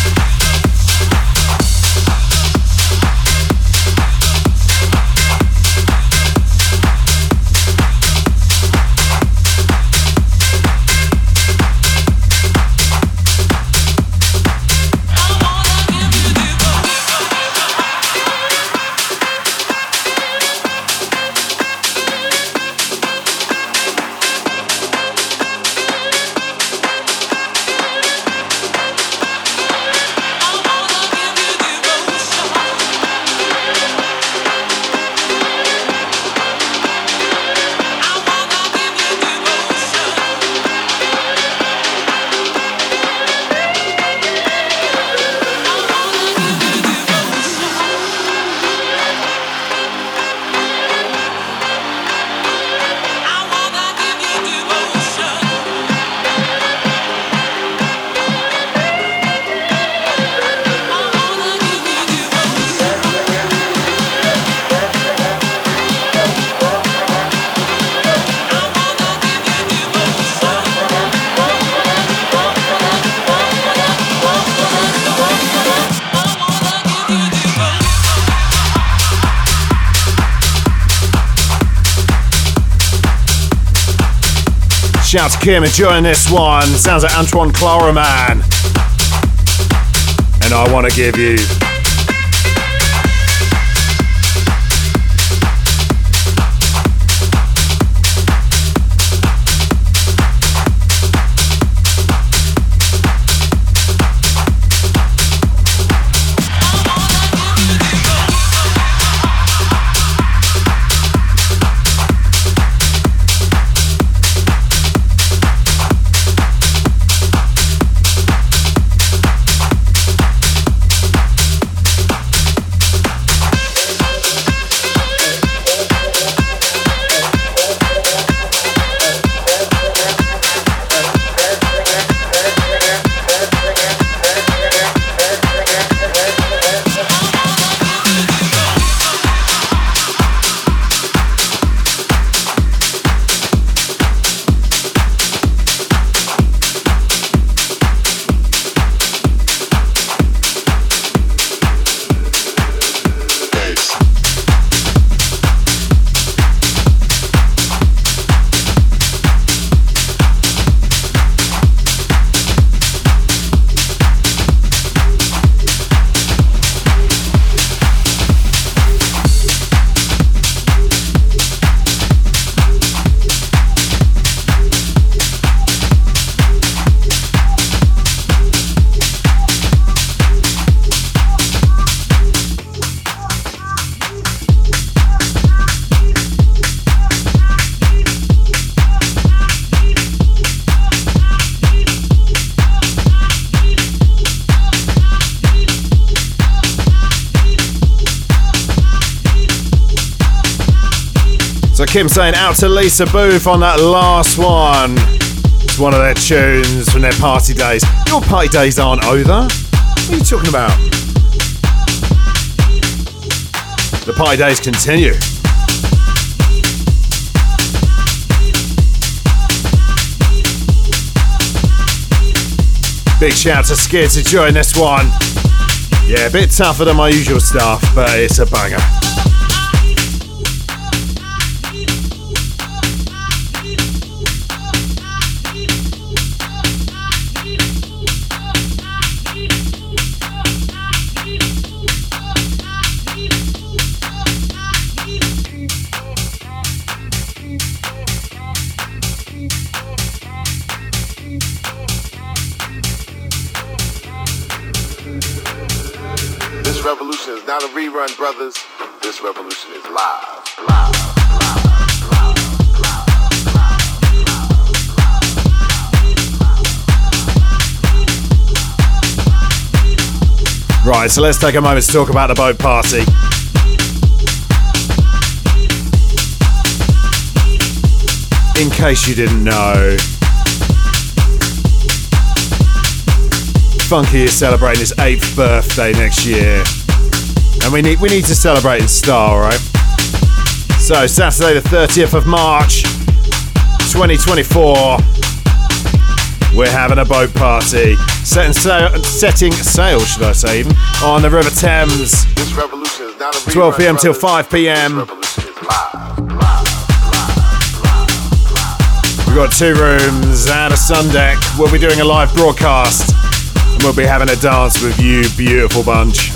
[SPEAKER 1] Kim enjoying this one. Sounds like Antoine Clamaran. And I want to give you Kim saying out to Lisa Booth on that last one. It's one of their tunes from their party days. Your party days aren't over. What are you talking about? The party days continue. Big shout to Skid to join this one. Yeah, a bit tougher than my usual stuff, but it's a banger. Right, so let's take a moment to talk about the boat party. In case you didn't know, Funky is celebrating his eighth birthday next year, and we need we need to celebrate in style, right? So Saturday the 30th of March, 2024. We're having a boat party, setting sail, setting sail, should I say, even, on the River Thames.
[SPEAKER 8] This revolution is not a rerun,
[SPEAKER 1] 12 p.m. till 5 p.m.
[SPEAKER 8] This revolution is live.
[SPEAKER 1] We've got two rooms and a sun deck. We'll be doing a live broadcast, and we'll be having a dance with you, beautiful bunch.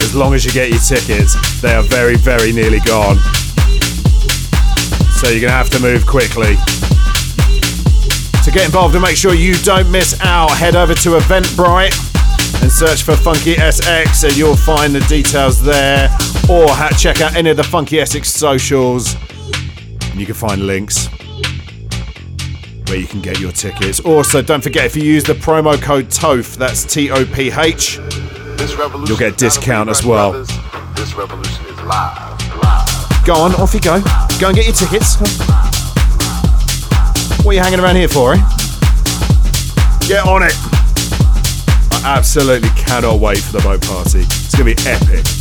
[SPEAKER 1] As long as you get your tickets, they are very, very nearly gone. So you're gonna have to move quickly. To get involved and make sure you don't miss out, head over to Eventbrite and search for Funky SX, and you'll find the details there. Or check out any of the Funky SX socials, and you can find links where you can get your tickets. Also, don't forget if you use the promo code TOPH, that's T O P H, You'll get
[SPEAKER 8] a
[SPEAKER 1] discount as well.
[SPEAKER 8] brothers. This revolution is live. Live.
[SPEAKER 1] go on, off you go. Go and get your tickets. What are you hanging around here for, eh? Get on it. I absolutely cannot wait for the boat party. It's going to be epic.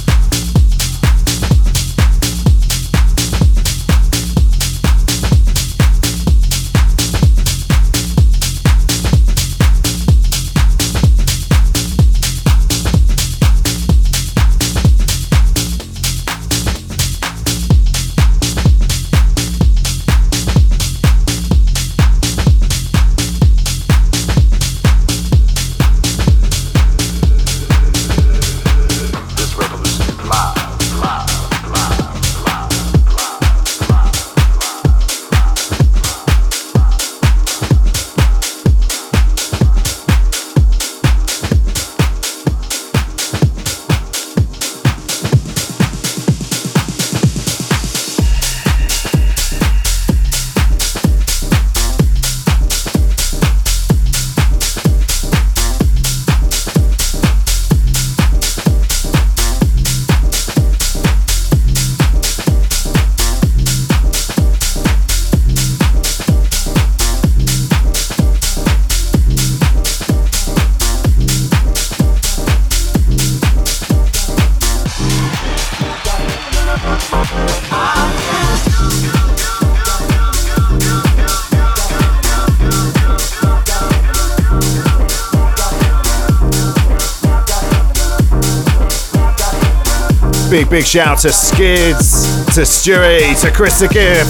[SPEAKER 1] Big, shout to Skids, to Stewie, to Chris the Gift.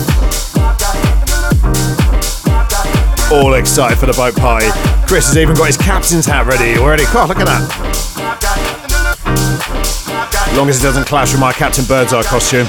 [SPEAKER 1] All excited for the boat party. Chris has even got his captain's hat ready already. God, look at that. As long as it doesn't clash with my Captain Birdseye costume.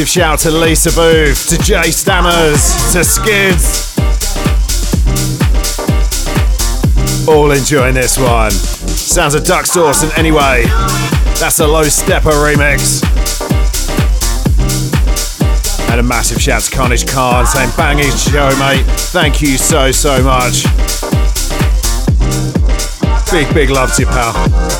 [SPEAKER 1] Massive shout to Lisa Booth, to Jay Stammers, to Skids. All enjoying this one. Sounds of Duck Sauce and anyway, that's a Low Steppa remix. And a massive shout to Carnage Khan saying banging show, mate. Thank you so, so much. Big, big love to you, pal.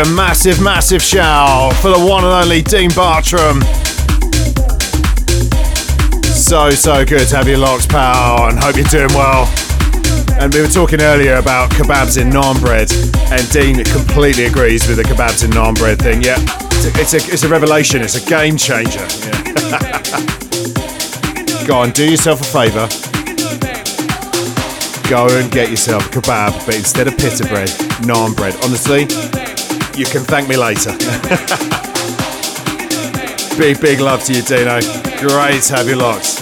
[SPEAKER 1] A massive, massive shout for the one and only Dean Bartram. So, so good to have you locked, pal, and hope you're doing well. And we were talking earlier about kebabs in naan bread, and Dean completely agrees with the kebabs in naan bread thing. Yeah, it's a, it's a, it's a revelation, it's a game changer. Yeah. Go on, do yourself a favour. Go and get yourself a kebab, but instead of pita bread, naan bread. Honestly, you can thank me later. big, big love to you, Dino. Great to have you locked.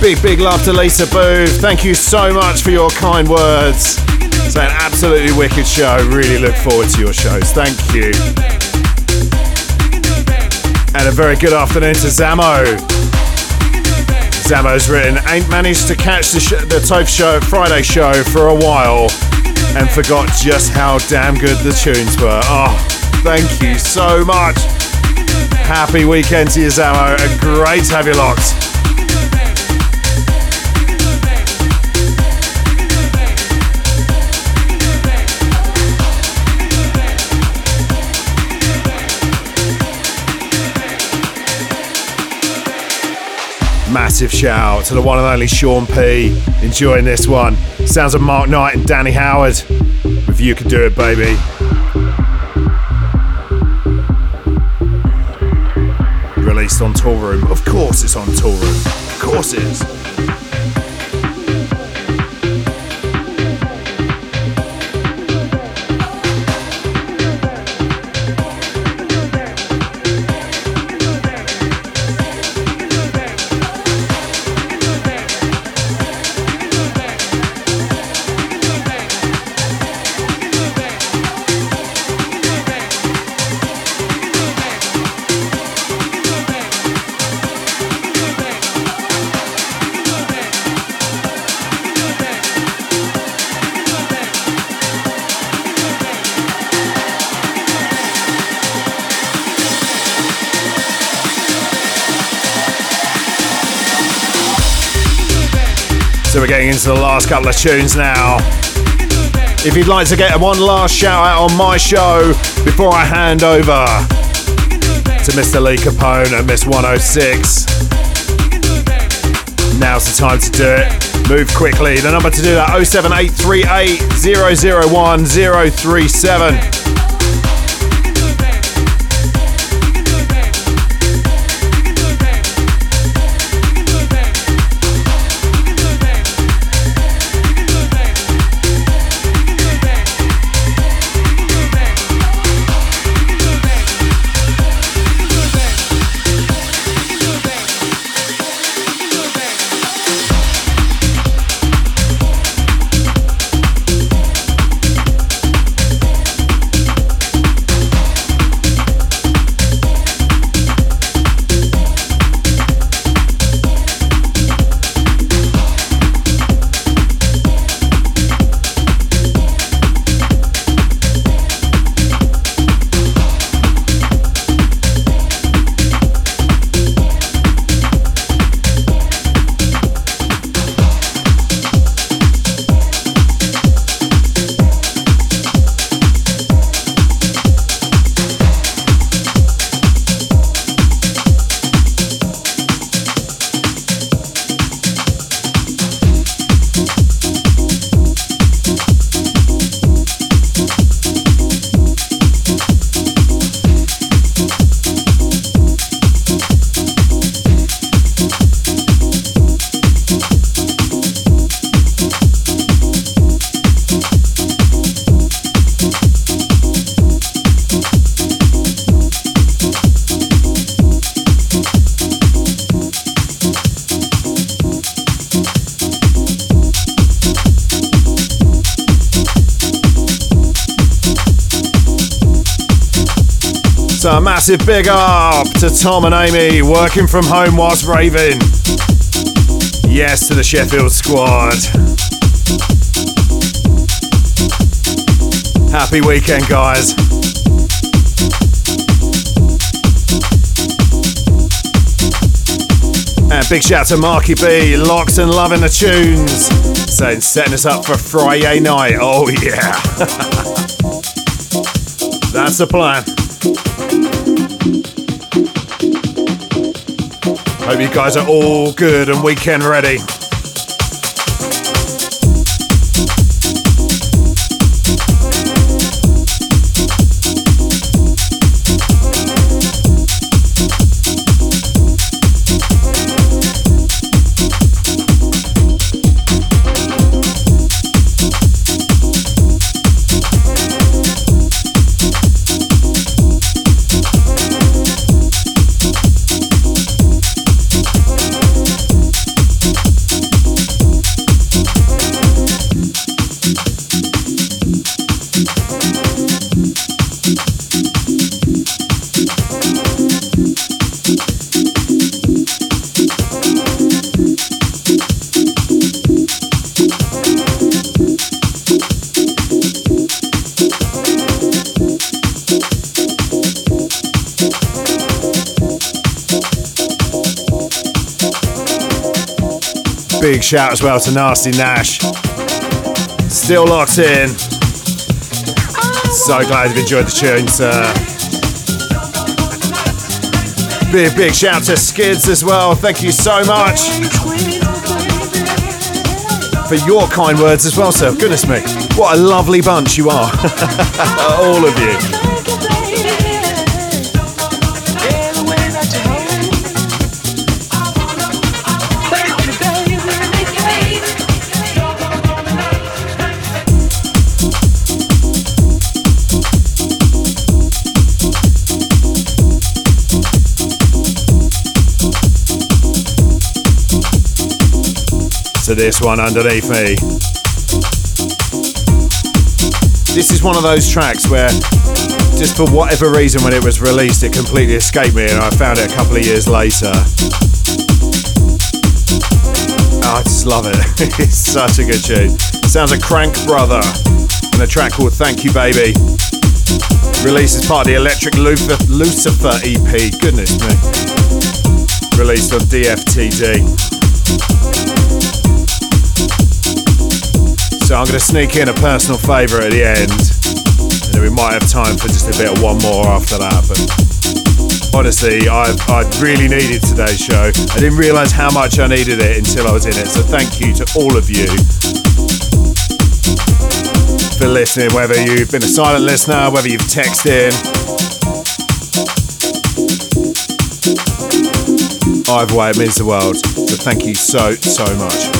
[SPEAKER 1] Big, big love to Lisa Booth. Thank you so much for your kind words. It's an absolutely wicked show. Really look forward to your shows. Thank you. And a very good afternoon to Zamo. Zamo's written, ain't managed to catch the, sh- the Toph Show Friday show for a while and forgot just how damn good the tunes were. Oh, thank you so much. Happy weekend to you, Zamo, and great to have you locked. Massive shout out to the one and only Sean P. Enjoying this one. Sounds of Mark Knight and Danny Howard. If you can do it, baby. Released on Toolroom. Of course it's on Toolroom. Of course it is. Into the last couple of tunes now. If you'd like to get one last shout out on my show before I hand over to Mr. Lee Capone and Miss 106, now's the time to do it. Move quickly. The number to do that 07838 001 037. Massive big up to Tom and Amy working from home whilst raving. Yes to the Sheffield squad. Happy weekend, guys. And big shout to Marky B, locks and loving the tunes. Saying setting us up for Friday night. Oh yeah. That's the plan. Hope you guys are all good and weekend ready. Big shout as well to Nasty Nash. Still locked in. So glad you've enjoyed the tune, sir. Uh, big, big shout to Skids as well. Thank you so much for your kind words as well, sir. Goodness me. What a lovely bunch you are. All of you. This one underneath me. This is one of those tracks where, just for whatever reason, when it was released, it completely escaped me, and I found it a couple of years later. Oh, I just love it. it's such a good tune. Sounds like Krankbrother and a track called Thank You Baby. Released as part of the Electric Lucifer EP. Goodness me. Released on DFTD.
[SPEAKER 9] So I'm going to sneak in a personal favourite at the end. And then we might have time for just a bit of one more after that. But honestly, I, I really needed today's show. I didn't realise how much I needed it until I was in it. So thank you to all of you for listening, whether you've been a silent listener, whether you've texted in. Either way, it means the world. So thank you so, so much.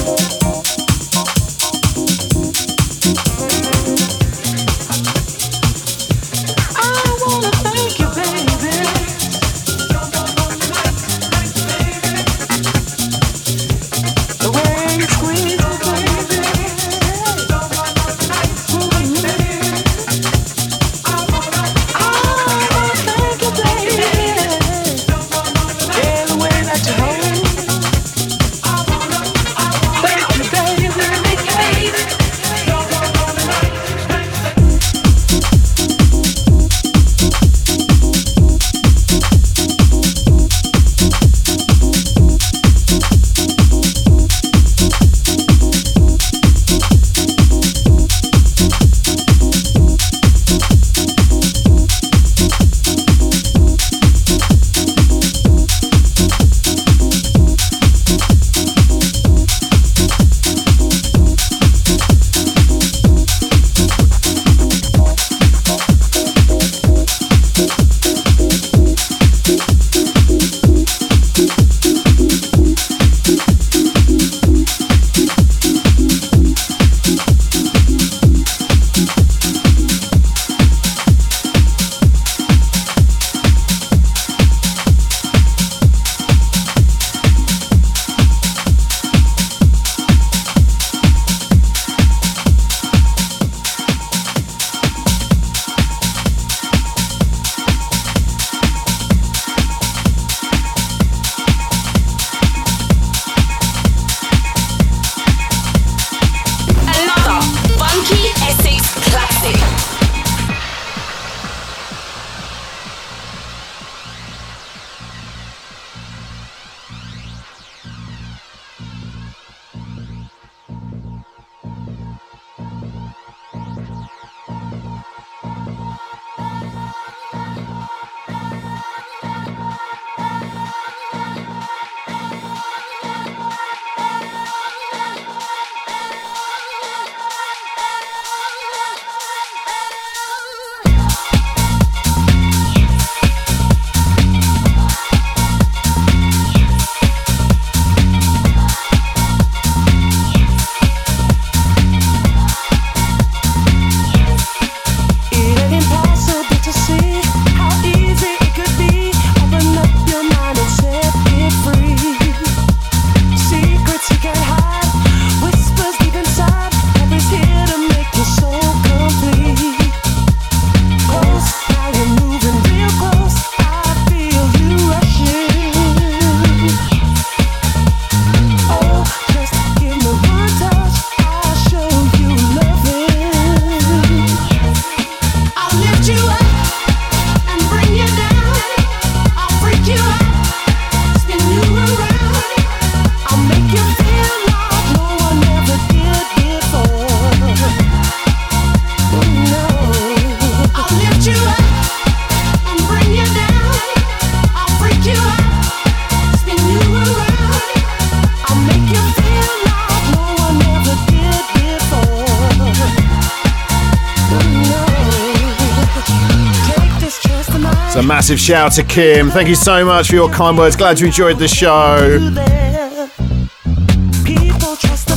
[SPEAKER 9] Massive shout to Kim. Thank you so much for your kind words. Glad you enjoyed the show.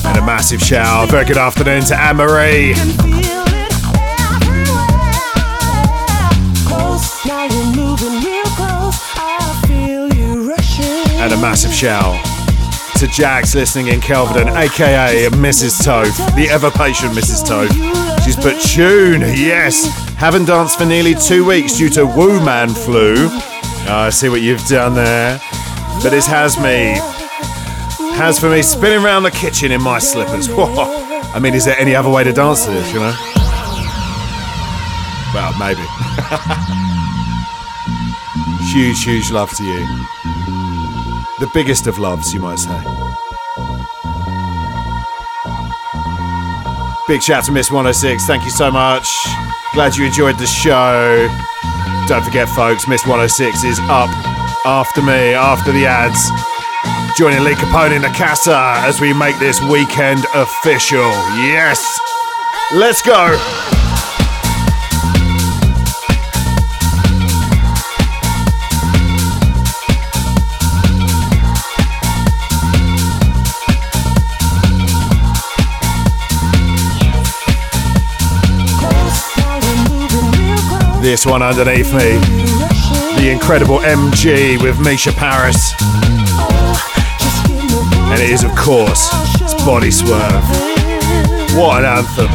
[SPEAKER 9] And a massive shout. Very good afternoon to Anne Marie. And a massive shout to Jax listening in Kelvedon, aka Mrs. Toph, the ever patient Mrs. Toph. She's put tune, yes. Haven't danced for nearly two weeks due to Woo Man flu. Oh, I see what you've done there. But it's has me. Has for me spinning around the kitchen in my slippers. I mean, is there any other way to dance to this, you know? Well, maybe. huge, huge love to you. The biggest of loves, you might say.
[SPEAKER 1] Big shout to Miss 106. Thank you so much. Glad you enjoyed the show. Don't forget, folks, Miss 106 is up after me, after the ads. Joining Lee Capone in the casa as we make this weekend official. Yes! Let's go! This one underneath me. The incredible M-Gee with Misha Paris. And it is, of course, it's Bodyswerve. What an anthem.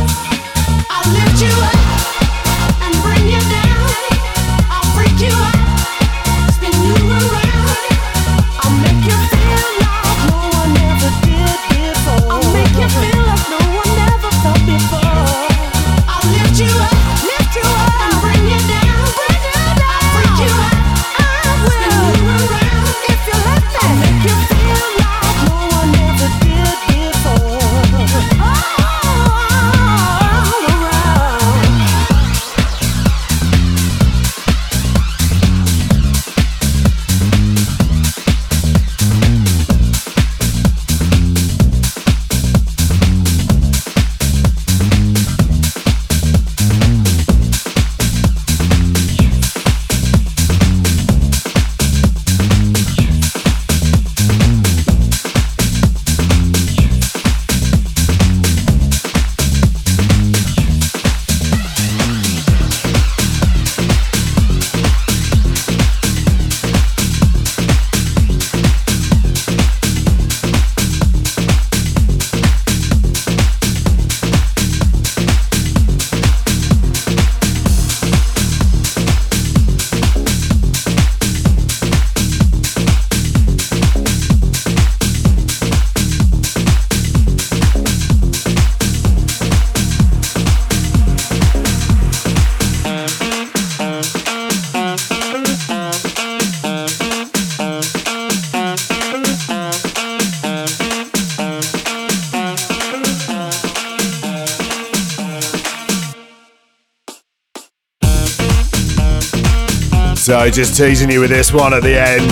[SPEAKER 1] Just teasing you with this one at the end.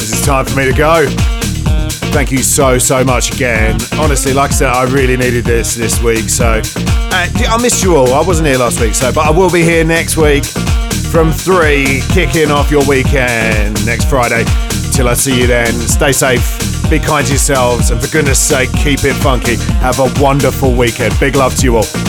[SPEAKER 1] This is time for me to go. Thank you so so much again. Honestly, like I said, I really needed this this week. So uh, I missed you all. I wasn't here last week, so but I will be here next week from three, kicking off your weekend next Friday. Till I see you then. Stay safe. Be kind to yourselves, and for goodness sake, keep it funky. Have a wonderful weekend. Big love to you all.